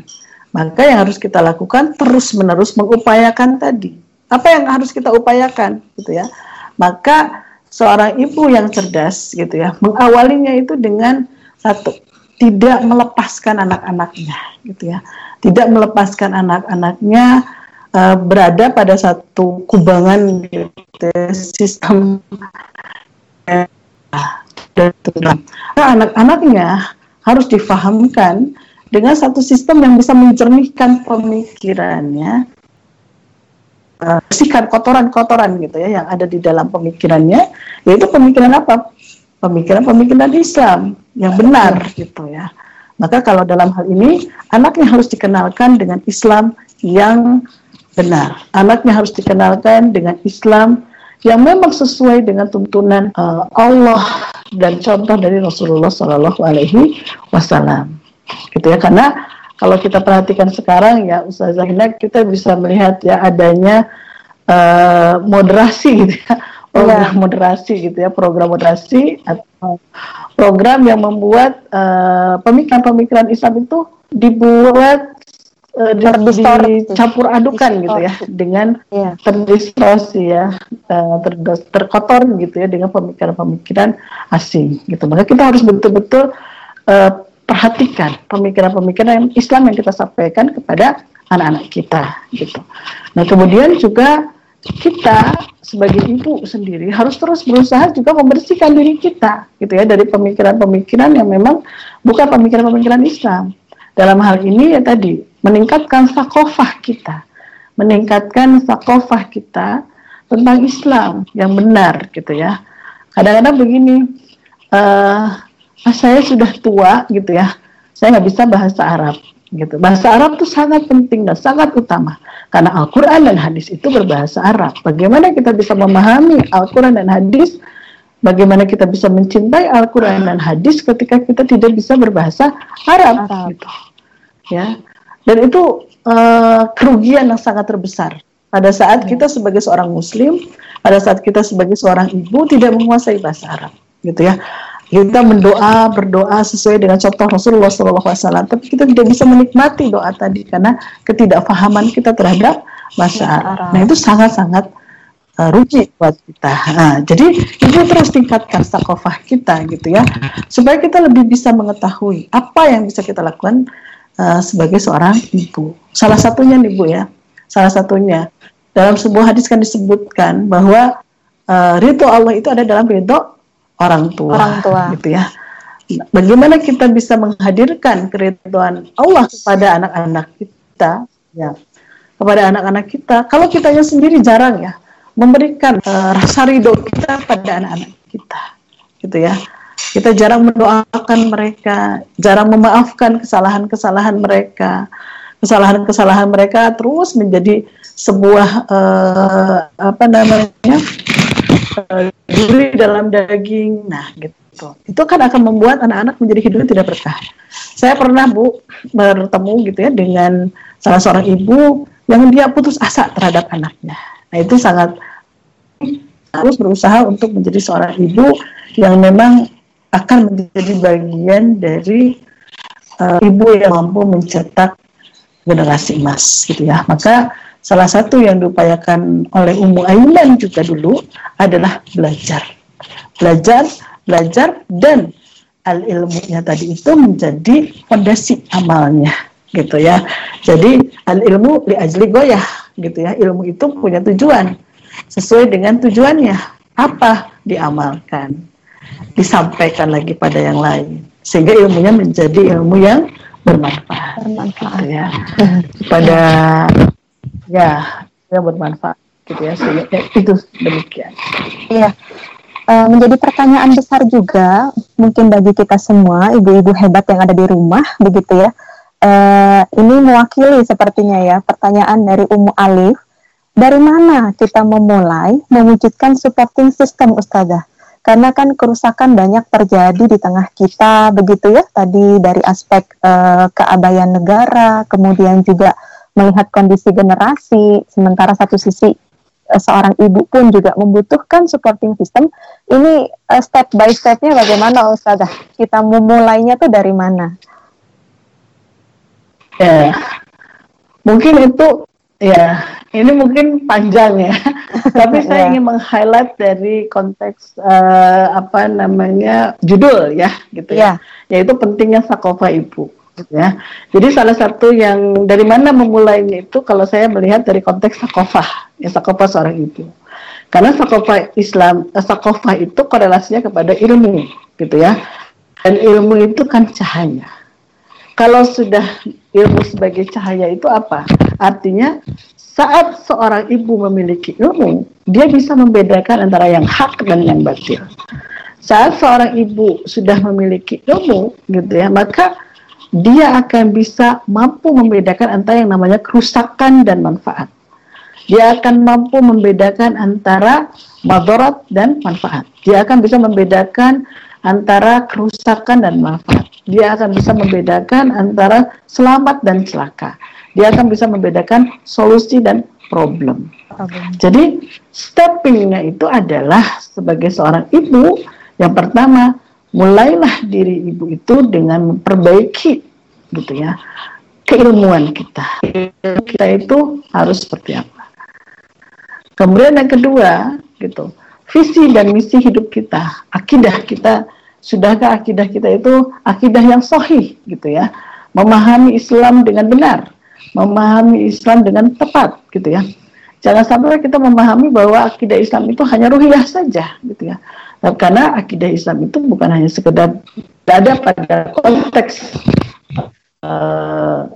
Maka yang harus kita lakukan terus-menerus mengupayakan tadi. Apa yang harus kita upayakan gitu ya. Maka seorang ibu yang cerdas gitu ya, mengawalinya itu dengan satu tidak melepaskan anak-anaknya gitu ya. Tidak melepaskan anak-anaknya uh, berada pada satu kubangan gitu, ya, sistem nah, anak-anaknya harus difahamkan dengan satu sistem yang bisa menjernihkan pemikirannya bersihkan kotoran-kotoran gitu ya yang ada di dalam pemikirannya yaitu pemikiran apa? Pemikiran-pemikiran Islam yang benar gitu ya. Maka kalau dalam hal ini anaknya harus dikenalkan dengan Islam yang benar. Anaknya harus dikenalkan dengan Islam yang memang sesuai dengan tuntunan uh, Allah dan contoh dari Rasulullah Shallallahu Alaihi Wasallam. Gitu ya karena kalau kita perhatikan sekarang ya Ustazah Hina kita bisa melihat ya adanya uh, moderasi gitu ya program ya. moderasi gitu ya program moderasi atau program yang membuat uh, pemikiran-pemikiran Islam itu dibuat uh, dicampur adukan gitu ya dengan ya. terdistorsi ya uh, terkotor gitu ya dengan pemikiran-pemikiran asing gitu maka kita harus betul-betul uh, perhatikan pemikiran-pemikiran Islam yang kita sampaikan kepada anak-anak kita gitu nah kemudian juga kita sebagai ibu sendiri harus terus berusaha juga membersihkan diri kita gitu ya dari pemikiran-pemikiran yang memang bukan pemikiran-pemikiran Islam. Dalam hal ini ya tadi meningkatkan sakofah kita, meningkatkan sakofah kita tentang Islam yang benar gitu ya. Kadang-kadang begini, uh, saya sudah tua gitu ya, saya nggak bisa bahasa Arab gitu. Bahasa Arab itu sangat penting dan sangat utama karena Al-Qur'an dan hadis itu berbahasa Arab. Bagaimana kita bisa memahami Al-Qur'an dan hadis? Bagaimana kita bisa mencintai Al-Qur'an dan hadis ketika kita tidak bisa berbahasa Arab, Arab. gitu. Ya. Dan itu uh, kerugian yang sangat terbesar pada saat kita sebagai seorang muslim, pada saat kita sebagai seorang ibu tidak menguasai bahasa Arab, gitu ya kita mendoa berdoa sesuai dengan contoh Rasulullah SAW tapi kita tidak bisa menikmati doa tadi karena ketidakfahaman kita terhadap bahasa Arab. Nah itu sangat-sangat uh, rugi buat kita. Nah, jadi itu terus tingkatkan sakofah kita gitu ya supaya kita lebih bisa mengetahui apa yang bisa kita lakukan uh, sebagai seorang ibu. Salah satunya nih bu ya, salah satunya dalam sebuah hadis kan disebutkan bahwa uh, ridho Allah itu ada dalam ridho orang tua, orang tua. gitu ya. Bagaimana kita bisa menghadirkan keriduan Allah kepada anak-anak kita, ya, kepada anak-anak kita. Kalau kitanya sendiri jarang ya memberikan uh, rasa ridho kita pada anak-anak kita, gitu ya. Kita jarang mendoakan mereka, jarang memaafkan kesalahan-kesalahan mereka. Kesalahan-kesalahan mereka terus menjadi sebuah uh, apa namanya duri dalam daging. Nah, gitu. Itu kan akan membuat anak-anak menjadi hidupnya tidak berkah. Saya pernah Bu bertemu gitu ya dengan salah seorang ibu yang dia putus asa terhadap anaknya. Nah, itu sangat harus berusaha untuk menjadi seorang ibu yang memang akan menjadi bagian dari uh, ibu yang mampu mencetak generasi emas gitu ya. Maka Salah satu yang diupayakan oleh Ummu Aiman juga dulu adalah belajar. Belajar, belajar dan al ilmunya tadi itu menjadi fondasi amalnya gitu ya. Jadi al ilmu li ajli goyah gitu ya. Ilmu itu punya tujuan sesuai dengan tujuannya apa diamalkan, disampaikan lagi pada yang lain sehingga ilmunya menjadi ilmu yang bermanfaat, bermanfaat. Gitu ya pada ya ya bermanfaat gitu ya sehingga ya, itu demikian. Iya. Uh, menjadi pertanyaan besar juga mungkin bagi kita semua ibu-ibu hebat yang ada di rumah begitu ya. Uh, ini mewakili sepertinya ya pertanyaan dari Umu Alif. Dari mana kita memulai mewujudkan supporting system Ustazah? Karena kan kerusakan banyak terjadi di tengah kita begitu ya. Tadi dari aspek uh, keabaian negara kemudian juga melihat kondisi generasi sementara satu sisi uh, seorang ibu pun juga membutuhkan supporting system ini uh, step by stepnya bagaimana Ustazah kita memulainya tuh dari mana ya mungkin itu ya ini mungkin panjang ya, *laughs* tapi saya yeah. ingin meng-highlight dari konteks uh, apa namanya judul ya, gitu ya, yeah. yaitu pentingnya sakofa ibu. Ya. Jadi salah satu yang dari mana memulainya itu kalau saya melihat dari konteks sakofa, ya sakofa seorang ibu. Karena sakofa Islam, eh, sakofa itu korelasinya kepada ilmu, gitu ya. Dan ilmu itu kan cahaya. Kalau sudah ilmu sebagai cahaya itu apa? Artinya saat seorang ibu memiliki ilmu, dia bisa membedakan antara yang hak dan yang batil. Saat seorang ibu sudah memiliki ilmu, gitu ya, maka dia akan bisa mampu membedakan antara yang namanya kerusakan dan manfaat. Dia akan mampu membedakan antara madarat dan manfaat. Dia akan bisa membedakan antara kerusakan dan manfaat. Dia akan bisa membedakan antara selamat dan celaka dia akan bisa membedakan solusi dan problem. problem. Jadi steppingnya itu adalah sebagai seorang ibu yang pertama mulailah diri ibu itu dengan memperbaiki gitu ya keilmuan kita. Kita itu harus seperti apa? Kemudian yang kedua gitu visi dan misi hidup kita, akidah kita sudahkah akidah kita itu akidah yang sahih gitu ya, memahami Islam dengan benar memahami Islam dengan tepat gitu ya. Jangan sampai kita memahami bahwa akidah Islam itu hanya ruhiyah saja gitu ya. Nah, karena akidah Islam itu bukan hanya sekedar ada pada konteks uh,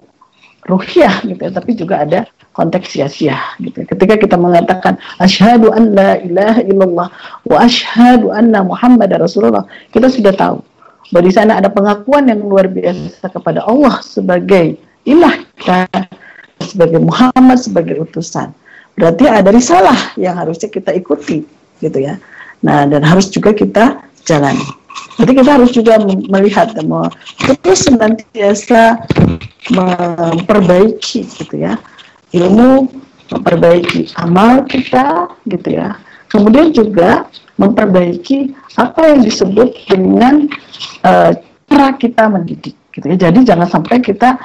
ruhiyah gitu ya, tapi juga ada konteks sia-sia gitu. Ya. Ketika kita mengatakan asyhadu an la ilaha illallah wa asyhadu anna Muhammad Rasulullah, kita sudah tahu bahwa di sana ada pengakuan yang luar biasa kepada Allah sebagai ilah kita sebagai Muhammad sebagai utusan. Berarti ada risalah yang harusnya kita ikuti gitu ya. Nah, dan harus juga kita jalani. Jadi kita harus juga melihat mau terus senantiasa memperbaiki gitu ya ilmu, memperbaiki amal kita gitu ya. Kemudian juga memperbaiki apa yang disebut dengan uh, cara kita mendidik gitu ya. Jadi jangan sampai kita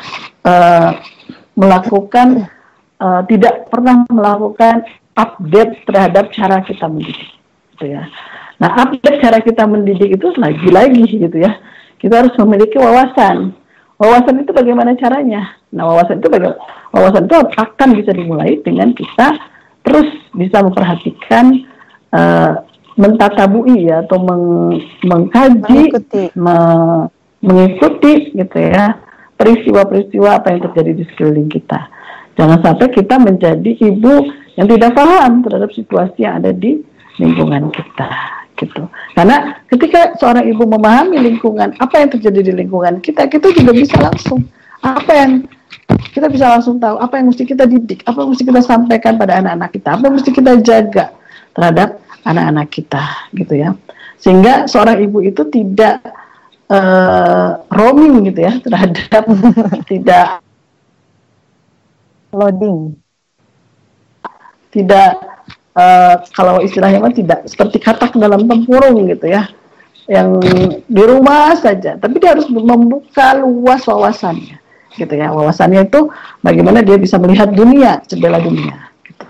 uh, melakukan uh, tidak pernah melakukan update terhadap cara kita mendidik, gitu ya. Nah, update cara kita mendidik itu lagi-lagi gitu ya. Kita harus memiliki wawasan. Wawasan itu bagaimana caranya? Nah, wawasan itu bagaimana? Wawasan itu akan bisa dimulai dengan kita terus bisa memperhatikan uh, mentatabui ya atau meng, mengkaji, mengikuti. Me, mengikuti gitu ya peristiwa-peristiwa apa yang terjadi di sekeliling kita. Jangan sampai kita menjadi ibu yang tidak paham terhadap situasi yang ada di lingkungan kita gitu. Karena ketika seorang ibu memahami lingkungan apa yang terjadi di lingkungan kita, kita juga bisa langsung apa yang kita bisa langsung tahu apa yang mesti kita didik, apa yang mesti kita sampaikan pada anak-anak kita, apa yang mesti kita jaga terhadap anak-anak kita gitu ya. Sehingga seorang ibu itu tidak uh, roaming gitu ya terhadap *laughs* tidak loading tidak uh, kalau istilahnya mah tidak seperti katak dalam tempurung gitu ya. Yang di rumah saja. Tapi dia harus membuka luas wawasannya gitu ya. Wawasannya itu bagaimana dia bisa melihat dunia jendela dunia gitu.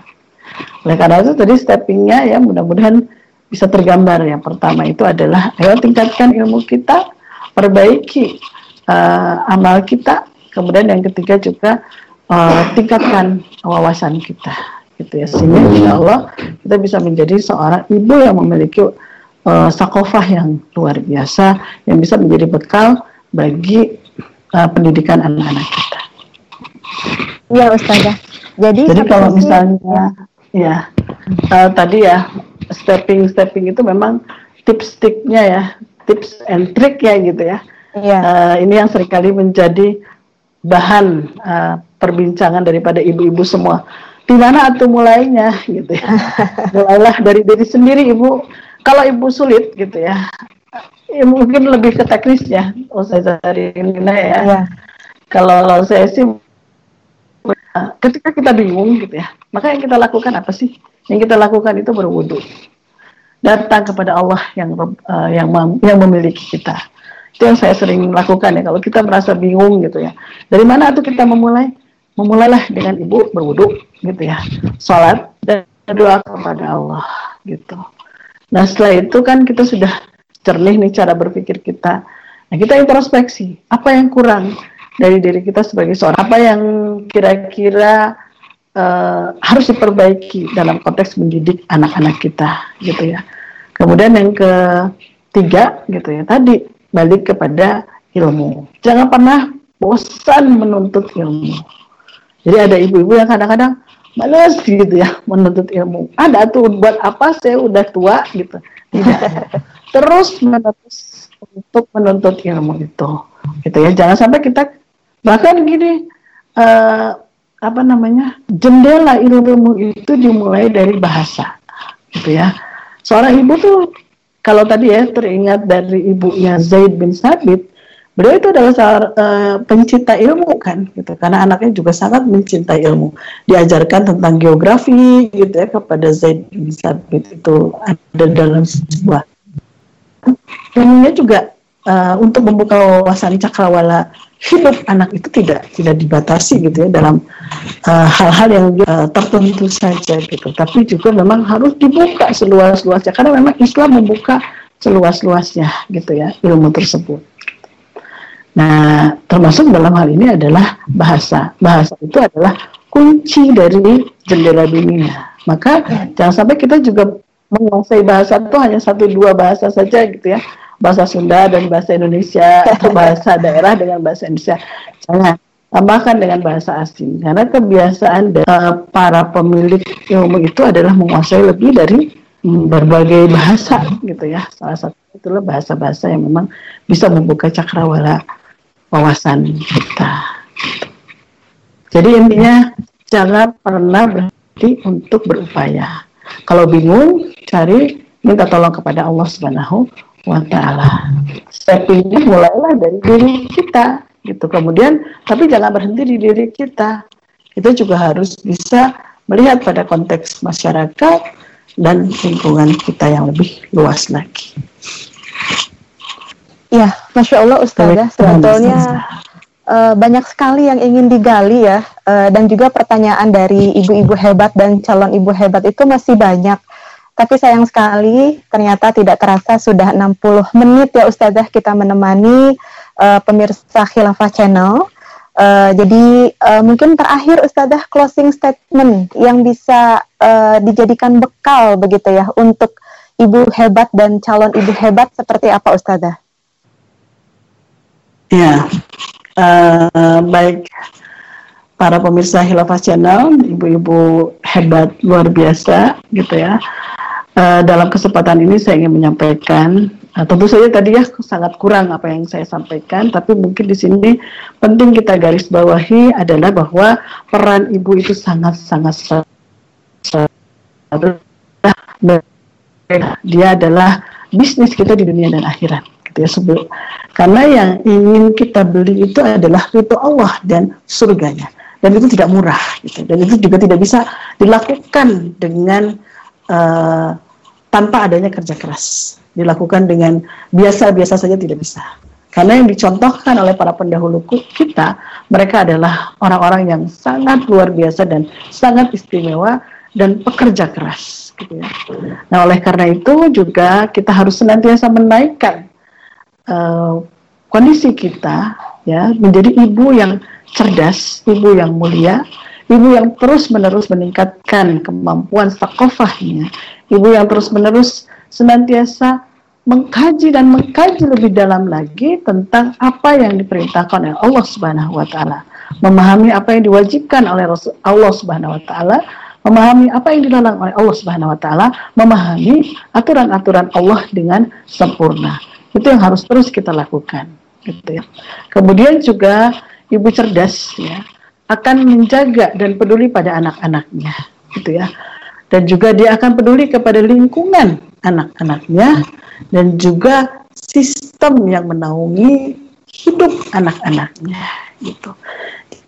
oleh karena itu tadi steppingnya ya mudah-mudahan bisa tergambar. Yang pertama itu adalah ayo tingkatkan ilmu kita perbaiki uh, amal kita. Kemudian yang ketiga juga uh, tingkatkan wawasan kita gitu ya sehingga insya Allah kita bisa menjadi seorang ibu yang memiliki uh, sakofah yang luar biasa yang bisa menjadi bekal bagi uh, pendidikan anak-anak kita. Iya Ustazah. Jadi, Jadi kalau misalnya ya uh, tadi ya stepping stepping itu memang tips-tipsnya ya tips and trick ya gitu ya. Iya. Uh, ini yang sering kali menjadi bahan uh, perbincangan daripada ibu-ibu semua. Di mana atau mulainya gitu ya. *laughs* Mulailah dari diri sendiri ibu. Kalau ibu sulit gitu ya, ya mungkin lebih ke teknis ya. Oh saya cari ini ya. ya. Kalau saya sih ketika kita bingung gitu ya, maka yang kita lakukan apa sih? Yang kita lakukan itu berwudu. Datang kepada Allah yang uh, yang yang memiliki kita. Itu yang saya sering lakukan ya. Kalau kita merasa bingung gitu ya, dari mana tuh kita memulai? Memulailah dengan ibu berwudu gitu ya, sholat dan doa kepada Allah gitu. Nah setelah itu kan kita sudah jernih nih cara berpikir kita. Nah kita introspeksi apa yang kurang dari diri kita sebagai seorang, apa yang kira-kira uh, harus diperbaiki dalam konteks mendidik anak-anak kita gitu ya. Kemudian yang ketiga gitu ya tadi balik kepada ilmu. Jangan pernah bosan menuntut ilmu. Jadi ada ibu-ibu yang kadang-kadang males gitu ya menuntut ilmu. Ada tuh buat apa saya udah tua gitu. Tidak. *laughs* Terus menerus untuk menuntut ilmu itu. Gitu ya. Jangan sampai kita bahkan gini uh, apa namanya? jendela ilmu itu dimulai dari bahasa. Gitu ya. Seorang ibu tuh kalau tadi ya teringat dari ibunya Zaid bin Sabit, beliau itu adalah uh, pencinta ilmu kan, gitu. Karena anaknya juga sangat mencintai ilmu. Diajarkan tentang geografi gitu ya kepada Zaid bin Sabit itu ada dalam sebuah. Ilmunya juga uh, untuk membuka wawasan cakrawala hidup anak itu tidak tidak dibatasi gitu ya dalam eh, hal-hal uh, yang uh, tertentu saja gitu. Tapi juga memang harus dibuka seluas-luasnya. Karena memang Islam membuka seluas-luasnya gitu ya ilmu tersebut nah termasuk dalam hal ini adalah bahasa. Bahasa itu adalah kunci dari jendela dunia. Maka jangan sampai kita juga menguasai bahasa itu hanya satu dua bahasa saja gitu ya. Bahasa Sunda dan bahasa Indonesia atau bahasa daerah dengan bahasa Indonesia. Jangan tambahkan dengan bahasa asing. Karena kebiasaan dari, uh, para pemilik ilmu itu adalah menguasai lebih dari um, berbagai bahasa gitu ya. Salah satu itulah bahasa-bahasa yang memang bisa membuka cakrawala wawasan kita. Jadi intinya jangan pernah berhenti untuk berupaya. Kalau bingung, cari minta tolong kepada Allah Subhanahu wa taala. Steppingnya mulailah dari diri kita gitu. Kemudian tapi jangan berhenti di diri kita. Kita juga harus bisa melihat pada konteks masyarakat dan lingkungan kita yang lebih luas lagi. Ya, masya Allah Ustazah, sebetulnya uh, banyak sekali yang ingin digali ya, uh, dan juga pertanyaan dari ibu-ibu hebat dan calon ibu hebat itu masih banyak. Tapi sayang sekali ternyata tidak terasa sudah 60 menit ya Ustazah kita menemani uh, pemirsa Khilafah Channel. Uh, jadi uh, mungkin terakhir Ustazah closing statement yang bisa uh, dijadikan bekal begitu ya untuk ibu hebat dan calon ibu hebat seperti apa Ustazah? Ya, uh, baik para pemirsa Khilafah Channel, ibu-ibu hebat luar biasa gitu ya. Uh, dalam kesempatan ini saya ingin menyampaikan uh, tentu saja tadi ya sangat kurang apa yang saya sampaikan tapi mungkin di sini penting kita garis bawahi adalah bahwa peran ibu itu sangat sangat dia adalah bisnis kita di dunia dan akhirat gitu ya sebelum karena yang ingin kita beli itu adalah ridho Allah dan surganya dan itu tidak murah gitu dan itu juga tidak bisa dilakukan dengan uh, tanpa adanya kerja keras. Dilakukan dengan biasa-biasa saja tidak bisa. Karena yang dicontohkan oleh para pendahulu kita, mereka adalah orang-orang yang sangat luar biasa dan sangat istimewa dan pekerja keras. Gitu ya. Nah, oleh karena itu juga kita harus senantiasa menaikkan uh, kondisi kita ya menjadi ibu yang cerdas, ibu yang mulia, ibu yang terus-menerus meningkatkan kemampuan sakofahnya, ibu yang terus-menerus senantiasa mengkaji dan mengkaji lebih dalam lagi tentang apa yang diperintahkan oleh Allah Subhanahu wa taala, memahami apa yang diwajibkan oleh Allah Subhanahu wa taala, memahami apa yang dilarang oleh Allah Subhanahu wa taala, memahami aturan-aturan Allah dengan sempurna. Itu yang harus terus kita lakukan, gitu ya. Kemudian juga ibu cerdas ya akan menjaga dan peduli pada anak-anaknya, gitu ya. Dan juga dia akan peduli kepada lingkungan anak-anaknya dan juga sistem yang menaungi hidup anak-anaknya gitu.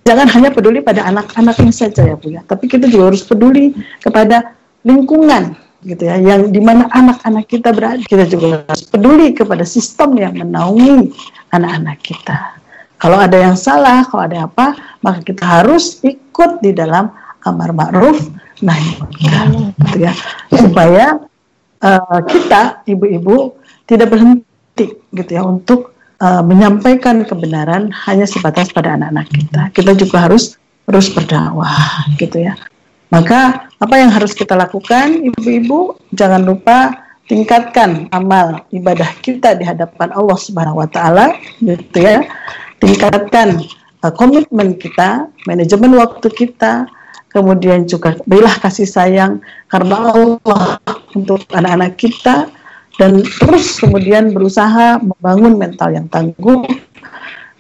Jangan hanya peduli pada anak-anaknya saja ya Bu ya, tapi kita juga harus peduli kepada lingkungan gitu ya, yang di mana anak-anak kita berada. Kita juga harus peduli kepada sistem yang menaungi anak-anak kita. Kalau ada yang salah, kalau ada apa, maka kita harus ikut di dalam amar ma'ruf nahi munkar gitu ya, supaya uh, kita ibu-ibu tidak berhenti gitu ya untuk uh, menyampaikan kebenaran hanya sebatas pada anak-anak kita. Kita juga harus terus berdakwah gitu ya. Maka apa yang harus kita lakukan ibu-ibu jangan lupa tingkatkan amal ibadah kita di hadapan Allah Subhanahu wa taala gitu ya. Tingkatkan uh, komitmen kita, manajemen waktu kita, kemudian juga berilah kasih sayang karena Allah untuk anak-anak kita dan terus kemudian berusaha membangun mental yang tangguh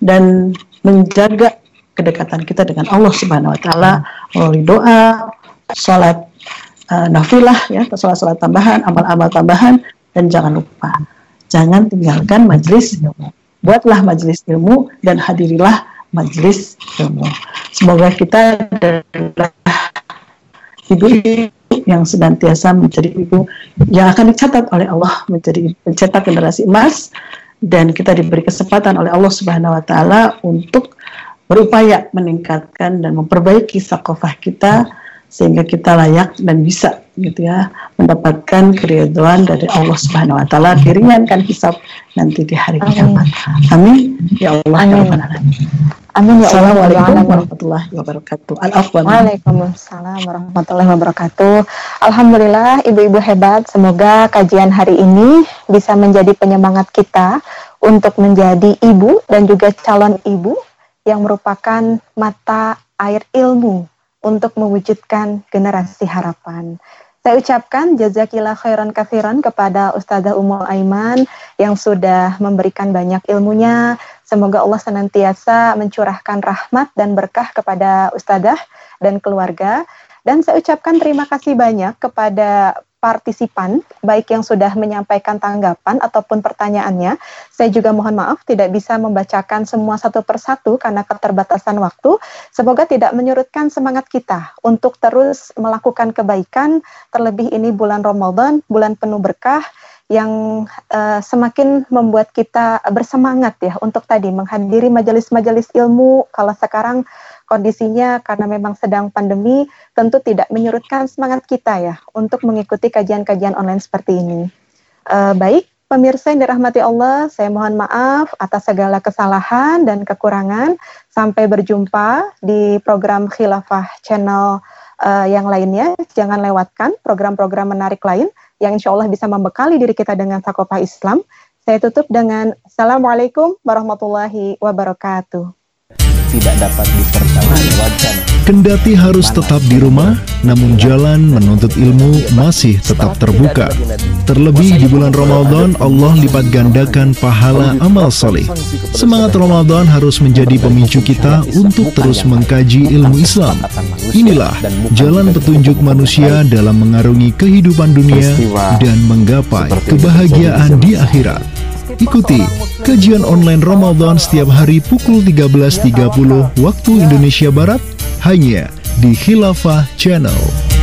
dan menjaga kedekatan kita dengan Allah Subhanahu wa taala melalui doa, salat uh, nafilah ya, salat-salat tambahan, amal-amal tambahan dan jangan lupa jangan tinggalkan majelis ilmu. Buatlah majelis ilmu dan hadirilah majelis ilmu. Semoga kita adalah ibu yang senantiasa menjadi ibu yang akan dicatat oleh Allah menjadi pencetak generasi emas dan kita diberi kesempatan oleh Allah Subhanahu wa taala untuk berupaya meningkatkan dan memperbaiki sakofah kita sehingga kita layak dan bisa gitu ya mendapatkan keriduan dari Allah Subhanahu wa taala diringankan hisab nanti di hari kiamat. Amin ya Allah ya Amin. Amin ya Allah. Assalamualaikum warahmatullahi wabarakatuh. Waalaikumsalam warahmatullahi wabarakatuh. Alhamdulillah ibu-ibu hebat. Semoga kajian hari ini bisa menjadi penyemangat kita untuk menjadi ibu dan juga calon ibu yang merupakan mata air ilmu untuk mewujudkan generasi harapan. Saya ucapkan jazakillah khairan kafiran kepada Ustazah Umul Aiman yang sudah memberikan banyak ilmunya, Semoga Allah senantiasa mencurahkan rahmat dan berkah kepada Ustadzah dan keluarga. Dan saya ucapkan terima kasih banyak kepada partisipan, baik yang sudah menyampaikan tanggapan ataupun pertanyaannya. Saya juga mohon maaf tidak bisa membacakan semua satu persatu karena keterbatasan waktu. Semoga tidak menyurutkan semangat kita untuk terus melakukan kebaikan, terlebih ini bulan Ramadan, bulan penuh berkah, yang uh, semakin membuat kita bersemangat ya untuk tadi menghadiri majelis-majelis ilmu kalau sekarang kondisinya karena memang sedang pandemi tentu tidak menyurutkan semangat kita ya untuk mengikuti kajian-kajian online seperti ini. Uh, baik, pemirsa yang dirahmati Allah, saya mohon maaf atas segala kesalahan dan kekurangan. Sampai berjumpa di program Khilafah Channel uh, yang lainnya. Jangan lewatkan program-program menarik lain yang insya Allah bisa membekali diri kita dengan sakopah Islam. Saya tutup dengan Assalamualaikum warahmatullahi wabarakatuh. Tidak dapat dipertanggungjawabkan. Kendati harus tetap di rumah, namun jalan menuntut ilmu masih tetap terbuka. Terlebih di bulan Ramadan, Allah lipat gandakan pahala amal soleh. Semangat Ramadan harus menjadi pemicu kita untuk terus mengkaji ilmu Islam. Inilah jalan petunjuk manusia dalam mengarungi kehidupan dunia dan menggapai kebahagiaan di akhirat. Ikuti kajian online Ramadan setiap hari pukul 13.30 waktu Indonesia Barat hanya di Khilafah Channel.